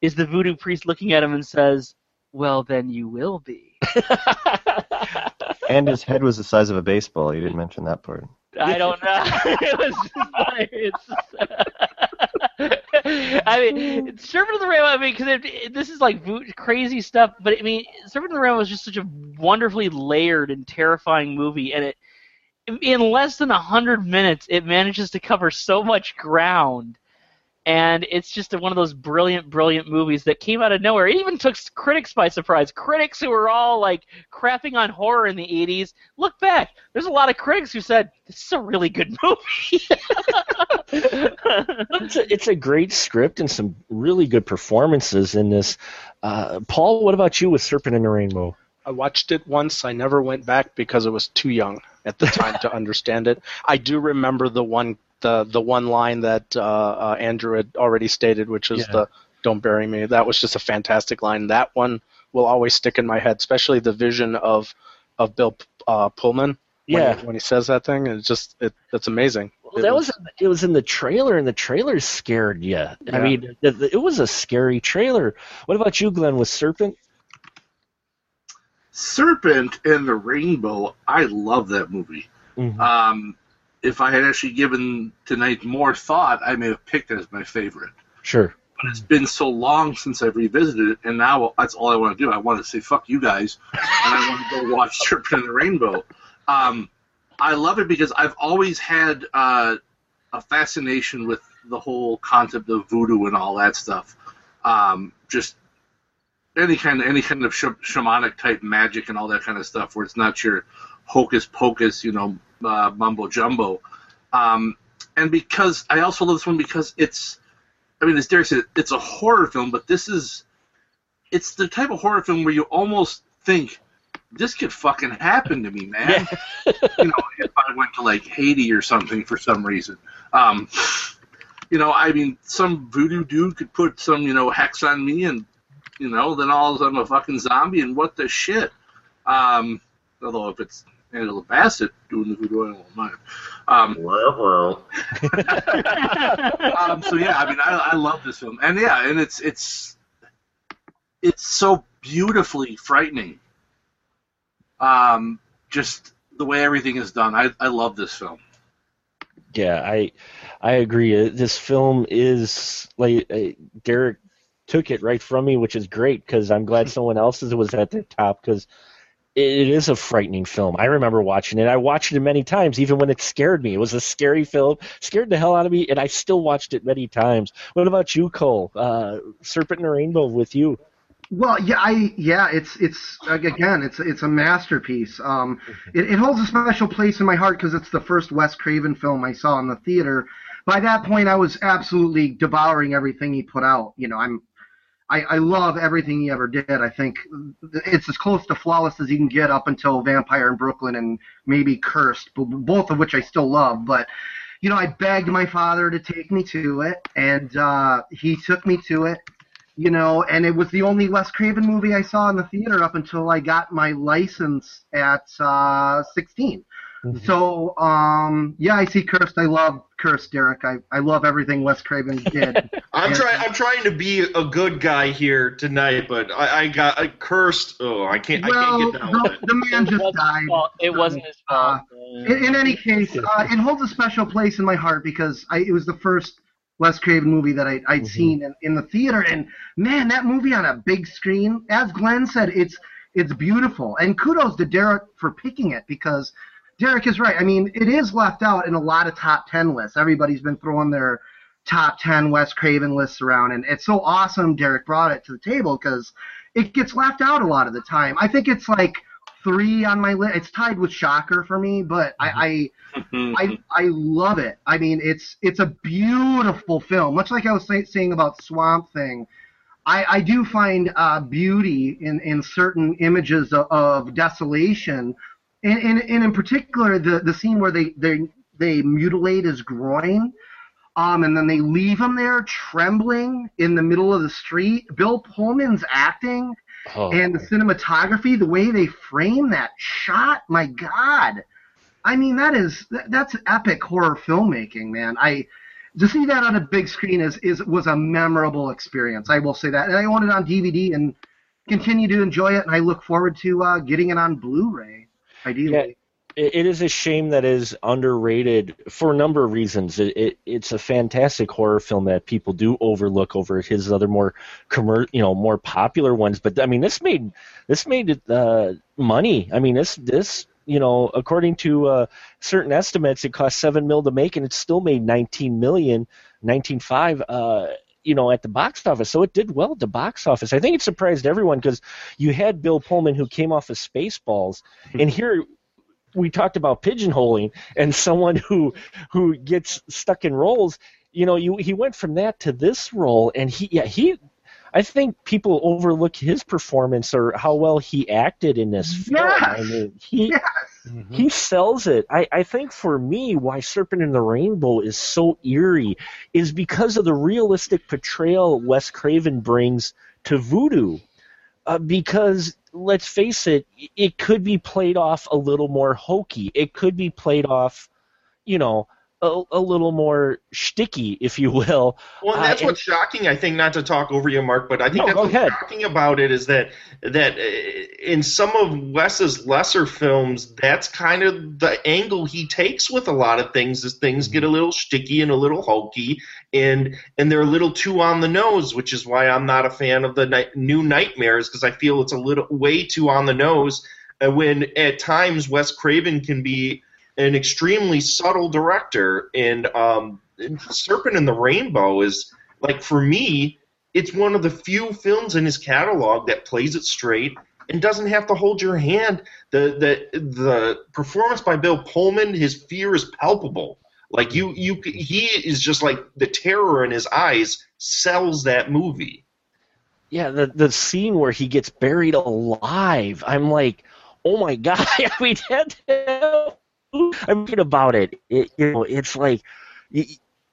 is the voodoo priest looking at him and says well then you will be And his head was the size of a baseball. You didn't mention that part. I don't know. it was just, it's, I mean, Serpent of the Rainbow. I mean, because this is like crazy stuff, but I mean, Serpent of the Rainbow was just such a wonderfully layered and terrifying movie, and it in less than a hundred minutes, it manages to cover so much ground. And it's just one of those brilliant, brilliant movies that came out of nowhere. It even took critics by surprise. Critics who were all like crapping on horror in the 80s. Look back. There's a lot of critics who said, this is a really good movie. it's, a, it's a great script and some really good performances in this. Uh, Paul, what about you with Serpent in the Rainbow? I watched it once. I never went back because I was too young at the time to understand it. I do remember the one the the one line that uh, uh, Andrew had already stated, which is Yeah. the "Don't bury me." That was just a fantastic line. That one will always stick in my head, especially the vision of of Bill uh, Pullman. when he, when he says that thing, it's just it, it's amazing. Well, that was it was in the trailer, and the trailer scared you. I mean, the- it was a scary trailer. What about you, Glenn, with Serpent? Serpent and the Rainbow. I love that movie. Mhm. Um, if I had actually given tonight more thought, I may have picked it as my favorite. Sure. But it's been so long since I've revisited it, and now that's all I want to do. I want to say fuck you guys, and I want to go watch Serpent and the Rainbow. Um, I love it because I've always had uh, a fascination with the whole concept of voodoo and all that stuff. Um, just any kind of any kind of sh- shamanic type magic and all that kind of stuff, where it's not your hocus pocus, you know, uh, mumbo jumbo. Um, and because I also love this one because it's, I mean, as Derek said, it's a horror film, but this is, it's the type of horror film where you almost think this could fucking happen to me, man. you know, if I went to like Haiti or something for some reason. Um, you know, I mean, some voodoo dude could put some, you know, hex on me, and you know, then all of a sudden I'm a fucking zombie, and what the shit? Um, although if it's Angela Bassett doing the voodoo, I don't mind. Um, well, well. um, so yeah, I mean, I, I love this film, and yeah, and it's it's it's so beautifully frightening. Um, just the way everything is done, I I love this film. Yeah, I I agree. Uh, This film is like uh, Derek took it right from me, which is great because I'm glad someone else's was at the top because it is a frightening film. I remember watching it. I watched it many times, even when it scared me. It was a scary film, scared the hell out of me, and I still watched it many times. What about you, Cole? Uh, Serpent and the Rainbow with you? Well, yeah, I yeah, it's it's again, it's it's a masterpiece. Um, it, it holds a special place in my heart because it's the first Wes Craven film I saw in the theater. By that point, I was absolutely devouring everything he put out. You know, I'm I, I love everything he ever did. I think it's as close to flawless as you can get up until Vampire in Brooklyn and maybe Cursed, both of which I still love. But you know, I begged my father to take me to it, and uh, he took me to it you know, and it was the only Wes Craven movie I saw in the theater up until I got my license at uh, 16. So, um, yeah, I see Cursed. I love Cursed, Derek. I, I love everything Wes Craven did. I'm trying. I'm trying to be a good guy here tonight, but I, I got I cursed. Oh, I can't. I well, can't get down the, the man It just wasn't died. It wasn't his fault. In, in any case, uh, it holds a special place in my heart because I, it was the first Wes Craven movie that I, I'd seen in, in the theater, and man, that movie on a big screen, as Glenn said, it's it's beautiful. And kudos to Derek for picking it because Derek is right. I mean, it is left out in a lot of top ten lists. Everybody's been throwing their top ten Wes Craven lists around, and it's so awesome. Derek brought it to the table because it gets left out a lot of the time. I think it's like three on my list. It's tied with Shocker for me, but I, I I I love it. I mean, it's it's a beautiful film. Much like I was say, saying about Swamp Thing, I, I do find uh, beauty in, in certain images of, of desolation, and, and, and in particular the, the scene where they, they they mutilate his groin, um, and then they leave him there trembling in the middle of the street. Bill Pullman's acting Oh, and the cinematography, the way they frame that shot, my God. I mean, that is that- that's epic horror filmmaking, man. I to see that on a big screen is is was a memorable experience. I will say that, and I own it on DVD and continue to enjoy it. And I look forward to uh, getting it on Blu-ray, ideally. Yeah. it, is a shame that is underrated for a number of reasons. It, it it's a fantastic horror film that people do overlook over his other more commer- you know, more popular ones. But I mean, this made this made it uh, money. I mean, this this you know, according to uh, certain estimates, it cost seven mil to make, and it still made nineteen million, nineteen five. Uh, you know, at the box office, so it did well at the box office. I think it surprised everyone because you had Bill Pullman who came off of Spaceballs, and mm-hmm. here we talked about pigeonholing and someone who who gets stuck in roles. You know you he went from that to this role and he yeah he I think people overlook his performance or how well he acted in this film. I mean, he Yes. he sells it. I, I think for me, why Serpent in the Rainbow is so eerie is because of the realistic portrayal Wes Craven brings to voodoo. Uh, because let's face it, it could be played off a little more hokey. It could be played off, you know, a, a little more shticky, if you will. Well, and Uh, that's and- what's shocking. I think not to talk over you, Mark, but I think No, that's what's ahead. shocking about it is that that uh, in some of Wes's lesser films, that's kind of the angle he takes with a lot of things. Is things get a little sticky and a little hulky, and and they're a little too on the nose, which is why I'm not a fan of the night, new Nightmares because I feel it's a little way too on the nose. uh, When at times Wes Craven can be an extremely subtle director, and um, Serpent in the Rainbow is like for me, it's one of the few films in his catalog that plays it straight and doesn't have to hold your hand. The the the performance by Bill Pullman, his fear is palpable. Like you you he is just like the terror in his eyes sells that movie. Yeah, the the scene where he gets buried alive. I'm like, oh my god, I mean, that, I'm thinking about it. it. You know, it's like, y-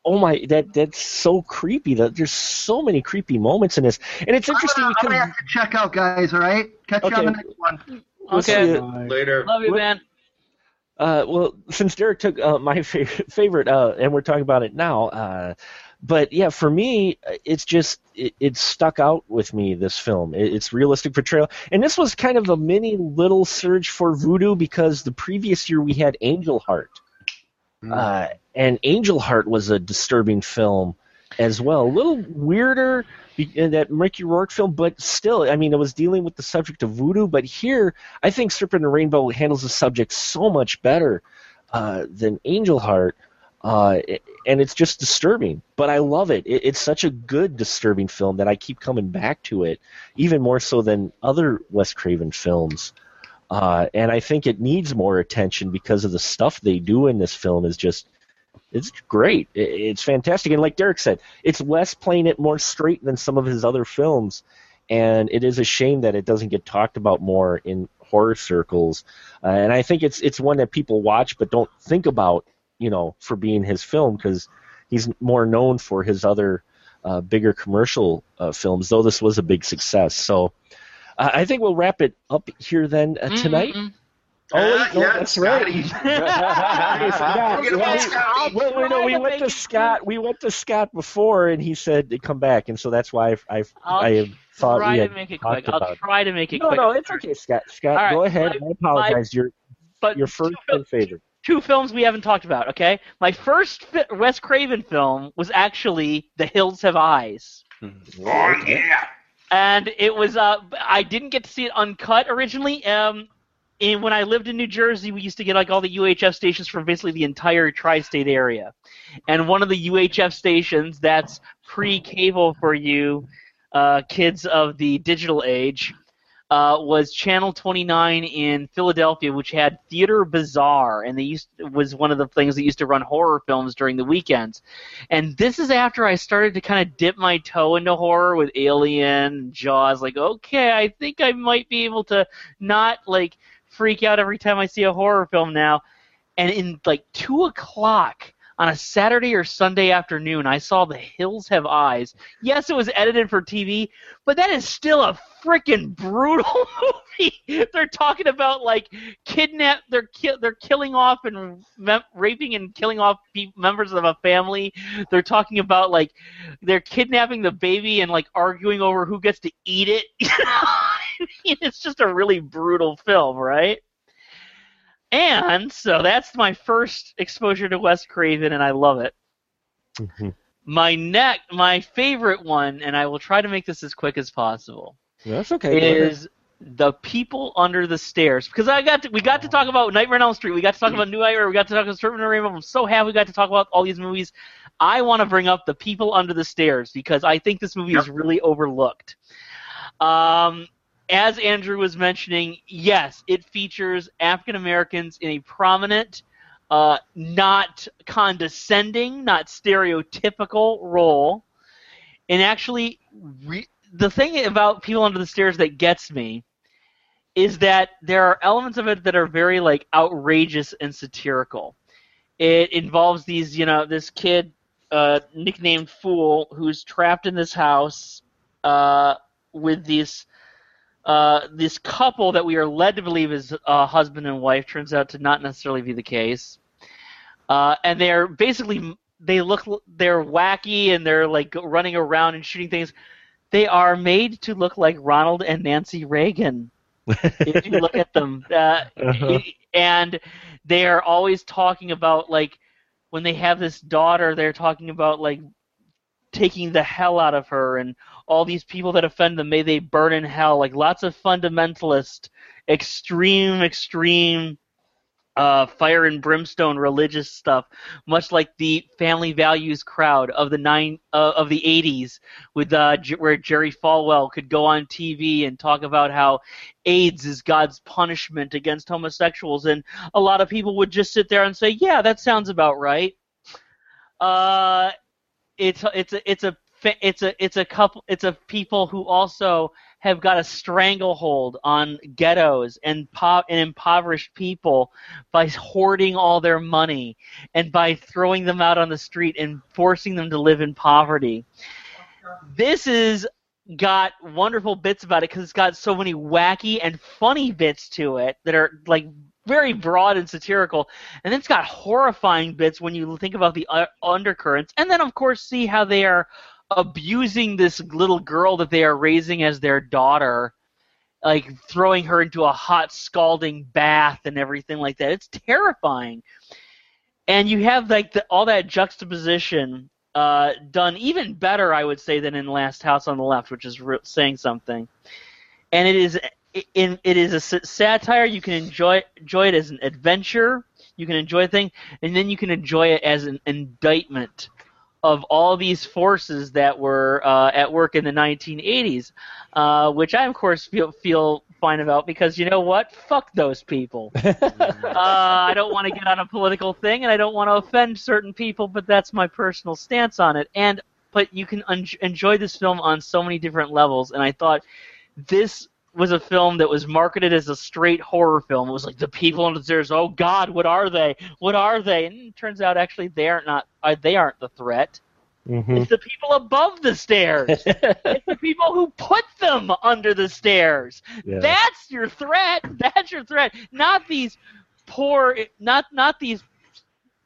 oh my, that that's so creepy. That there's so many creepy moments in this, and it's interesting I'm gonna, I'm gonna have to check out, guys. All right, catch you on the next one. Let's Okay. see, Later. Love you, What- man. Uh, well, since Derek took uh, my favorite, favorite uh, and we're talking about it now, uh, but yeah, for me, uh, it's just it, it stuck out with me. This film, it, it's realistic portrayal, and this was kind of a mini little surge for voodoo because the previous year we had Angel Heart, uh, and Angel Heart was a disturbing film as well, a little weirder that Mickey Rourke film, but still, I mean, it was dealing with the subject of voodoo. But here, I think Serpent and Rainbow handles the subject so much better uh, than Angel Heart, uh, and it's just disturbing. But I love it. it. It's such a good disturbing film that I keep coming back to it, even more so than other Wes Craven films. Uh, and I think it needs more attention because of the stuff they do in this film is just it's great. It- It's fantastic, and like Derek said, it's Wes playing it more straight than some of his other films, and it is a shame that it doesn't get talked about more in horror circles. Uh, and I think it's it's one that people watch but don't think about, you know, for being his film because he's more known for his other uh, bigger commercial uh, films. Though this was a big success, so. Uh, I think we'll wrap it up here then uh, tonight. Mm-mm. Oh, Uh, wait, no, yeah, that's right. Scotty. Hey, Scott, Forget about well, Scott. well, we, know, we went to Scott. We went to Scott before, and he said to come back, and so that's why I I, I'll I have thought try we to had make it talked quick. I'll about. try to make it no, quick. no, it's okay, Scott. Scott, All right, go ahead. my- I apologize. Your But your first two, and favorite. Two films we haven't talked about. Okay, my first fi- Wes Craven film was actually The Hills Have Eyes. Oh yeah. and it was uh I didn't get to see it uncut originally. Um, and when I lived in New Jersey, we used to get like all the UHF stations from basically the entire tri-state area, and one of the UHF stations that's pre-cable for you uh, kids of the digital age uh, was Channel 29 in Philadelphia, which had Theater Bazaar, and they used was one of the things that used to run horror films during the weekends. And this is after I started to kind of dip my toe into horror with Alien, Jaws. Like, okay, I think I might be able to not like freak out every time I see a horror film now. And in like two o'clock on a Saturday or Sunday afternoon, I saw The Hills Have Eyes. Yes, it was edited for TV, but that is still a freaking brutal movie. they're talking about like kidnap, they're ki- they're killing off and raping and killing off pe- members of a family. They're talking about like they're kidnapping the baby and like arguing over who gets to eat it. It's just a really brutal film, right? And so that's my first exposure to Wes Craven, and I love it. My neck, my favorite one, and I will try to make this as quick as possible, That's okay. is the people under the stairs. Because I got to, we got to talk about Nightmare on Elm Street, we got to talk about New Nightmare, we got to talk about Serpent and Rainbow. I'm so happy we got to talk about all these movies. I want to bring up the people under the stairs because I think this movie is really overlooked. Um, as Andrew was mentioning, yes, it features African Americans in a prominent, uh, not condescending, not stereotypical role. And actually, re- the thing about People Under the Stairs that gets me is that there are elements of it that are very like outrageous and satirical. It involves these, you know, this kid, uh, nicknamed Fool, who's trapped in this house uh, with these uh, this couple that we are led to believe is uh, husband and wife turns out to not necessarily be the case. Uh, and they're basically they look they're wacky and they're like running around and shooting things. They are made to look like Ronald and Nancy Reagan. if you look at them, uh, Uh-huh. and they are always talking about like when they have this daughter, they're talking about like taking the hell out of her and all these people that offend them may they burn in hell. Like lots of fundamentalist extreme extreme uh, fire and brimstone religious stuff much like the family values crowd of the nine uh, of the 80s with uh, where Jerry Falwell could go on TV and talk about how AIDS is God's punishment against homosexuals. And a lot of people would just sit there and say yeah that sounds about right. Uh, it's it's a it's a it's a it's a couple it's a people who also have got a stranglehold on ghettos and po- and impoverished people by hoarding all their money and by throwing them out on the street and forcing them to live in poverty. This is got wonderful bits about it because it's got so many wacky and funny bits to it that are like very broad and satirical, and then it's got horrifying bits when you think about the uh, undercurrents, and then of course see how they are abusing this little girl that they are raising as their daughter, like throwing her into a hot scalding bath and everything like that. It's terrifying, and you have like the, all that juxtaposition uh, done even better, I would say, than in Last House on the Left, which is re- saying something. And it is in it is a satire. You can enjoy enjoy it as an adventure. You can enjoy a thing, and then you can enjoy it as an indictment of all these forces that were uh, at work in the 1980s, uh, which I of course feel feel fine about because you know what? Fuck those people. uh, I don't want to get on a political thing, and I don't want to offend certain people, but that's my personal stance on it. And but you can un- enjoy this film on so many different levels, and I thought this was a film that was marketed as a straight horror film. It was like the people on the stairs. Oh God, what are they? What are they? And it turns out actually they aren't not. Uh, they aren't the threat. Mm-hmm. It's the people above the stairs. it's the people who put them under the stairs. Yeah. That's your threat. That's your threat. Not these poor, not not these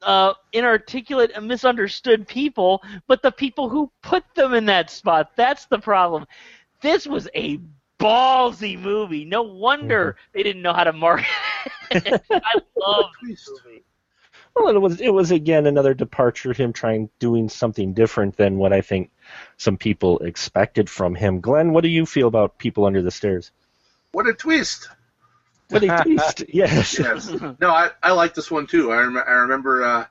uh, inarticulate and misunderstood people, but the people who put them in that spot. That's the problem. This was a ballsy movie. No wonder they didn't know how to market it. I love this movie. Well, it was it was again another departure. Him trying doing something different than what I think some people expected from him. Glenn, what do you feel about People Under the Stairs? What a twist! What a twist! Yes. yes. No, I, I like this one too. I, rem- I remember uh,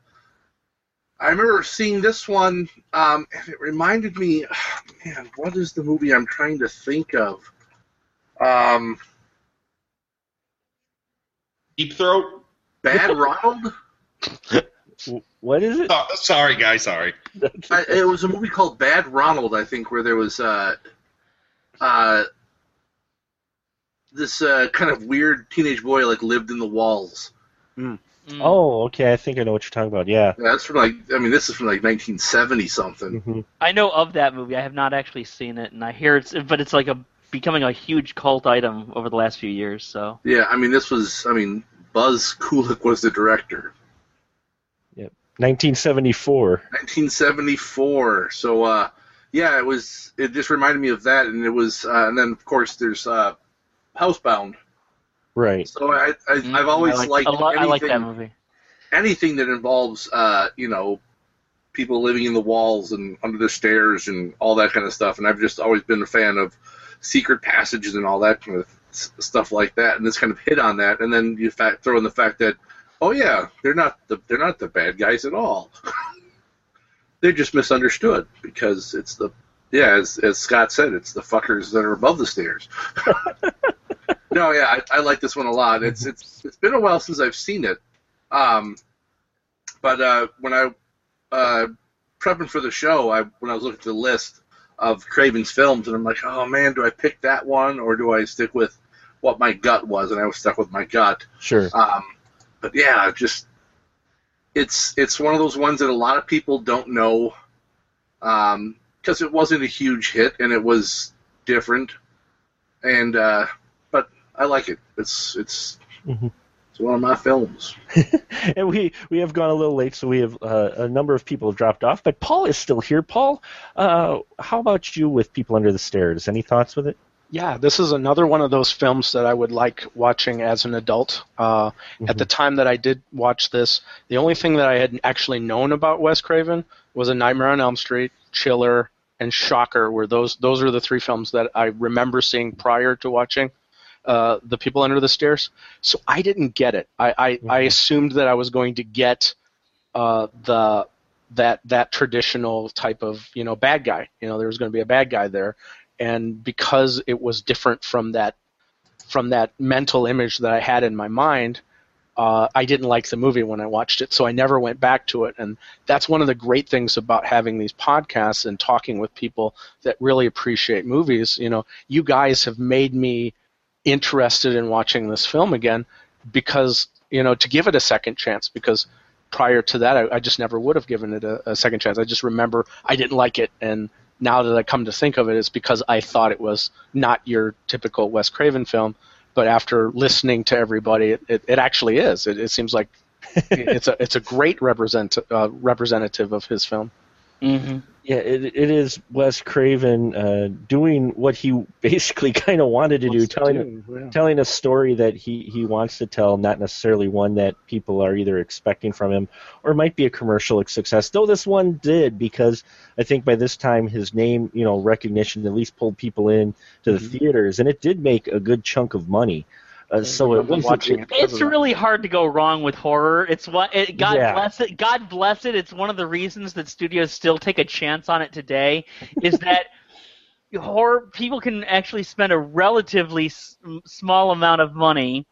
I remember seeing this one, um, and it reminded me, man, what is the movie I'm trying to think of? Um, Deep Throat. Bad Ronald. What is it? Oh, sorry, guys. Sorry. I, it was a movie called Bad Ronald, I think, where there was uh, uh, this uh, kind of weird teenage boy like lived in the walls. Mm. Oh, okay. I think I know what you're talking about. Yeah. Yeah, that's from like I mean this is from like 1970 something. Mhm. I know of that movie. I have not actually seen it, and I hear it's, but it's like a becoming a huge cult item over the last few years. So Yeah, I mean this was I mean Buzz Kulik was the director. Yep, 1974. 1974. So uh, yeah, it was. It just reminded me of that, and it was. Uh, and then of course there's uh, Housebound. Right. So I, I Mm, I've always I like, liked I, lo- I like that anything- movie. anything that involves uh, you know people living in the walls and under the stairs and all that kind of stuff. And I've just always been a fan of secret passages and all that kind of stuff like that. And this kind of hit on that. And then you throw in the fact that oh yeah, they're not the they're not the bad guys at all. they're just misunderstood because it's the yeah as as Scott said it's the fuckers that are above the stairs. no, yeah, I, I like this one a lot. It's it's it's been a while since I've seen it. Um, but uh, when I uh, prepping for the show, I when I was looking at the list of Craven's films, and I'm like, oh man, do I pick that one or do I stick with what my gut was? And I was stuck with my gut. Sure. Um, but yeah, just it's it's one of those ones that a lot of people don't know because it wasn't a huge hit and it was different. And uh, but I like it. It's it's Mhm. It's one of my films. and we we have gone a little late, so we have uh, a number of people have dropped off, but Paul is still here. Paul, uh, how about you with People Under the Stairs? Any thoughts with it? Yeah, this is another one of those films that I would like watching as an adult. Uh, At the time that I did watch this, the only thing that I had actually known about Wes Craven was A Nightmare on Elm Street, Chiller, and Shocker. Were those those are the three films that I remember seeing prior to watching uh, The People Under the Stairs. So I didn't get it. I I, I assumed that I was going to get uh, the that that traditional type of you know bad guy. You know, there was going to be a bad guy there, and because it was different from that from that mental image that I had in my mind, uh, I didn't like the movie when I watched it, so I never went back to it. And that's one of the great things about having these podcasts and talking with people that really appreciate movies. You know, you guys have made me interested in watching this film again because you know to give it a second chance because prior to that I, I just never would have given it a, a second chance. I just remember I didn't like it and now that I come to think of it, it's because I thought it was not your typical Wes Craven film. But after listening to everybody, it, it, it actually is. It, it seems like it's a it's a great represent uh, representative of his film. Mm-hmm. Yeah, it, it is Wes Craven uh, doing what he basically kind of wanted to do, to telling do, yeah. telling a story that he, he wants to tell, not necessarily one that people are either expecting from him or might be a commercial success. Though this one did, because I think by this time his name, you know, recognition at least pulled people in to the Mhm. theaters, and it did make a good chunk of money. Uh, so it was watching it. It's really hard to go wrong with horror. It's what it, God Yeah. bless it. God bless it. It's one of the reasons that studios still take a chance on it today. Is that horror people can actually spend a relatively s- small amount of money.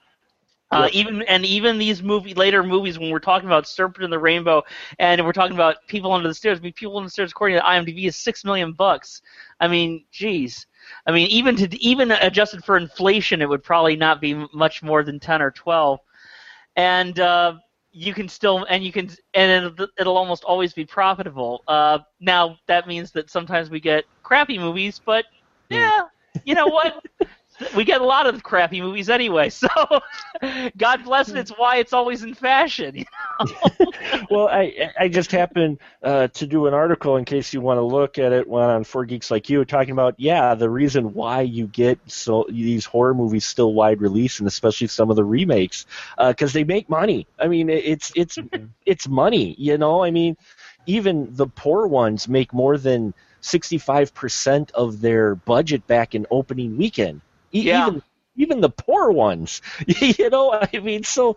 Uh, even and even these movie later movies when we're talking about Serpent in the Rainbow and we're talking about People Under the Stairs. I mean, People Under the Stairs according to IMDb is six million bucks. I mean, geez. I mean, even to even adjusted for inflation, it would probably not be much more than ten or twelve. And uh, you can still and you can and it'll, it'll almost always be profitable. Uh, now that means that sometimes we get crappy movies, but yeah, you know what? we get a lot of crappy movies anyway. So God bless it. It's why it's always in fashion. you well, I I just happened uh, to do an article in case you want to look at it one on Four Geeks Like You, talking about yeah the reason why you get so these horror movies still wide release and especially some of the remakes because they make money. I mean it's it's it's money, you know. I mean even the poor ones make more than sixty five percent of their budget back in opening weekend. E- Yeah. Even even the poor ones. you know, I mean, so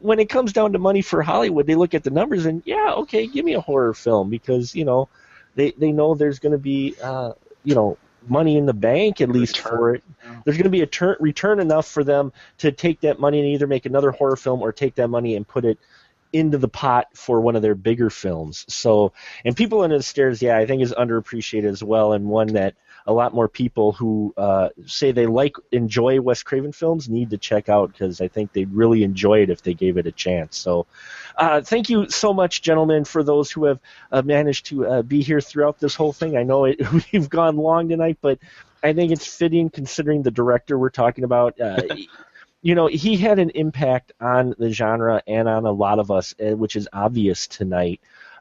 when it comes down to money for Hollywood, they look at the numbers and yeah, okay, give me a horror film because you know they they know there's going to be uh, you know money in the bank at least for it. There's going to be a turn, return enough for them to take that money and either make another horror film or take that money and put it into the pot for one of their bigger films. So, and People Under the Stairs, yeah, I think is underappreciated as well, and one that a lot more people who uh, say they like enjoy Wes Craven films need to check out because I think they'd really enjoy it if they gave it a chance. So, uh, thank you so much, gentlemen, for those who have uh, managed to uh, be here throughout this whole thing. I know it, we've gone long tonight, but I think it's fitting considering the director we're talking about. Uh, you know, he had an impact on the genre and on a lot of us, uh, which is obvious tonight.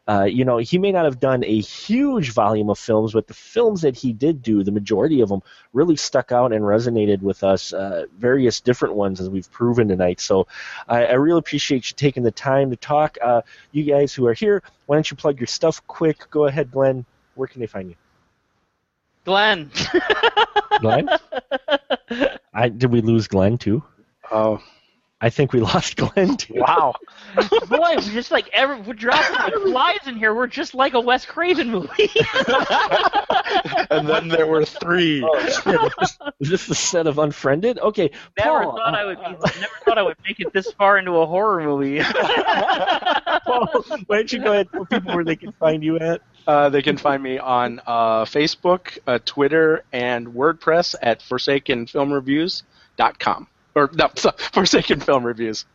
Uh, you know, he may not have done a huge volume of films, but the films that he did do, the majority of them, really stuck out and resonated with us. Uh, various different ones, as we've proven tonight. So, I, I really appreciate you taking the time to talk. Uh, you guys who are here, why don't you plug your stuff quick? Go ahead, Glenn. Where can they find you? Glenn. Glenn? I, did we lose Glenn too? Oh, I think we lost Glenn too. wow. Boy, we're just like every, we're dropping like flies in here. We're just like a Wes Craven movie. and then there were three. Oh. Is this the set of Unfriended? Okay, never Paul, thought I would. Be, never thought I would make it this far into a horror movie. Paul, why don't you go ahead and tell people where they can find you at? Uh, they can find me on uh, Facebook, uh, Twitter, and WordPress at ForsakenFilmReviews.com. Or no, Forsaken Film Reviews.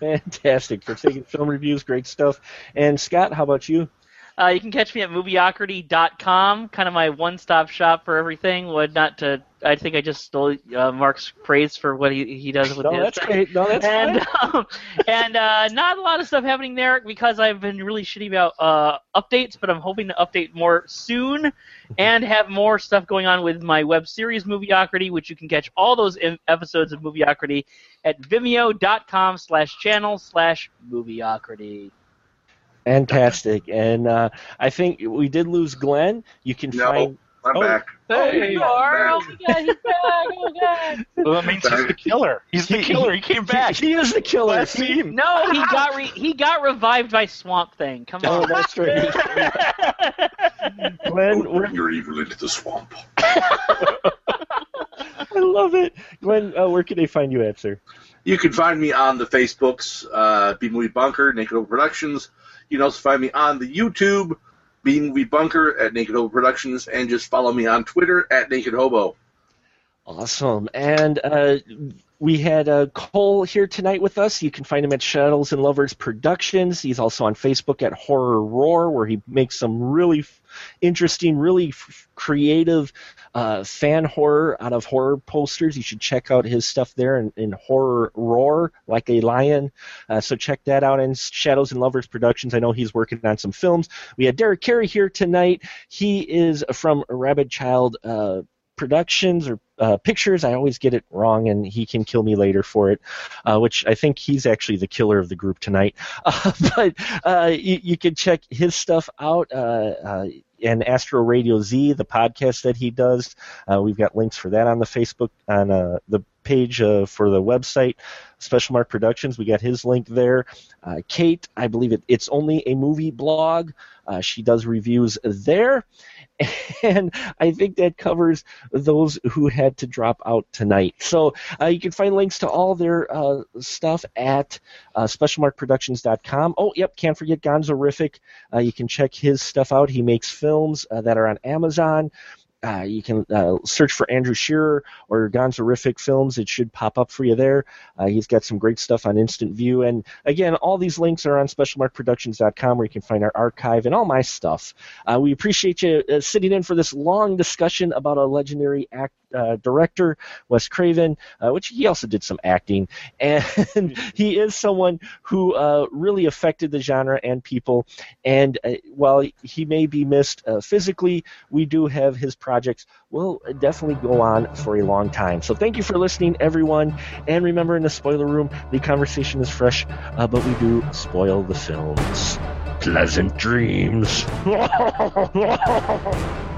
Fantastic. Forsaken Film Reviews, great stuff. And Scott, how about you? Uh, you can catch me at movieocrity.com, kind of my one-stop shop for everything. Would not to, I think I just stole uh, Mark's praise for what he, he does with No, his. that's great. No, that's and um, and uh, not a lot of stuff happening there because I've been really shitty about uh, updates, but I'm hoping to update more soon and have more stuff going on with my web series Movieocrity, which you can catch all those em- episodes of Movieocrity at vimeo.com slash channel slash Movieocrity. Fantastic. And uh, I think we did lose Glenn. You can No, find. I'm Oh. back. Oh, Hey, you are! Oh my god, he's back! Oh god! Well, that means he's the killer. He's the killer. He came back. He, he is the killer. Last scene. No, he got re- he got revived by Swamp Thing. Come Oh, on. that's right. Glenn, Don't we're bring your evil into the swamp. I love it. Glenn, uh, where can they find you at, sir? You can find me on the Facebooks, uh, B Movie Bunker, Naked Hobo Productions. You can also find me on the YouTube, B Movie Bunker at Naked Hobo Productions, and just follow me on Twitter at Naked Hobo. Awesome. And uh, we had uh, Cole here tonight with us. You can find him at Shadows and Lovers Productions. He's also on Facebook at Horror Roar, where he makes some really f- interesting, really f- creative uh, fan horror out of horror posters. You should check out his stuff there in, in Horror Roar, like a lion. Uh, so check that out. in Shadows and Lovers Productions. I know he's working on some films. We had Derek Carey here tonight. He is from Rabbit Child. Uh, productions or uh, pictures. I always get it wrong, and he can kill me later for it. Uh, which I think he's actually the killer of the group tonight. Uh, but uh, you, you, can check his stuff out. Uh, uh, and Astro Radio Z, the podcast that he does, we've got links for that on the Facebook on the page for the website. Special Mark Productions, we got his link there. Kate, I believe it, it's only a movie blog. she does reviews there. and I think that covers those who had to drop out tonight. So uh, you can find links to all their uh, stuff at uh, specialmarkproductions.com. Oh, yep, can't forget Gonzorific. Uh, you can check his stuff out. He makes films uh, that are on Amazon. Uh, you can uh, search for Andrew Shearer or Gonzorific Films. It should pop up for you there. Uh, he's got some great stuff on Instant View. And again, all these links are on specialmarkproductions.com where you can find our archive and all my stuff. Uh, we appreciate you uh, sitting in for this long discussion about a legendary act, uh, director, Wes Craven, uh, which he also did some acting. And mm-hmm. he is someone who uh, really affected the genre and people. And uh, while he may be missed physically, we do have his project projects will definitely go on for a long time. So thank you for listening, everyone. And remember, in the spoiler room, the conversation is fresh, uh, but we do spoil the films. Pleasant dreams.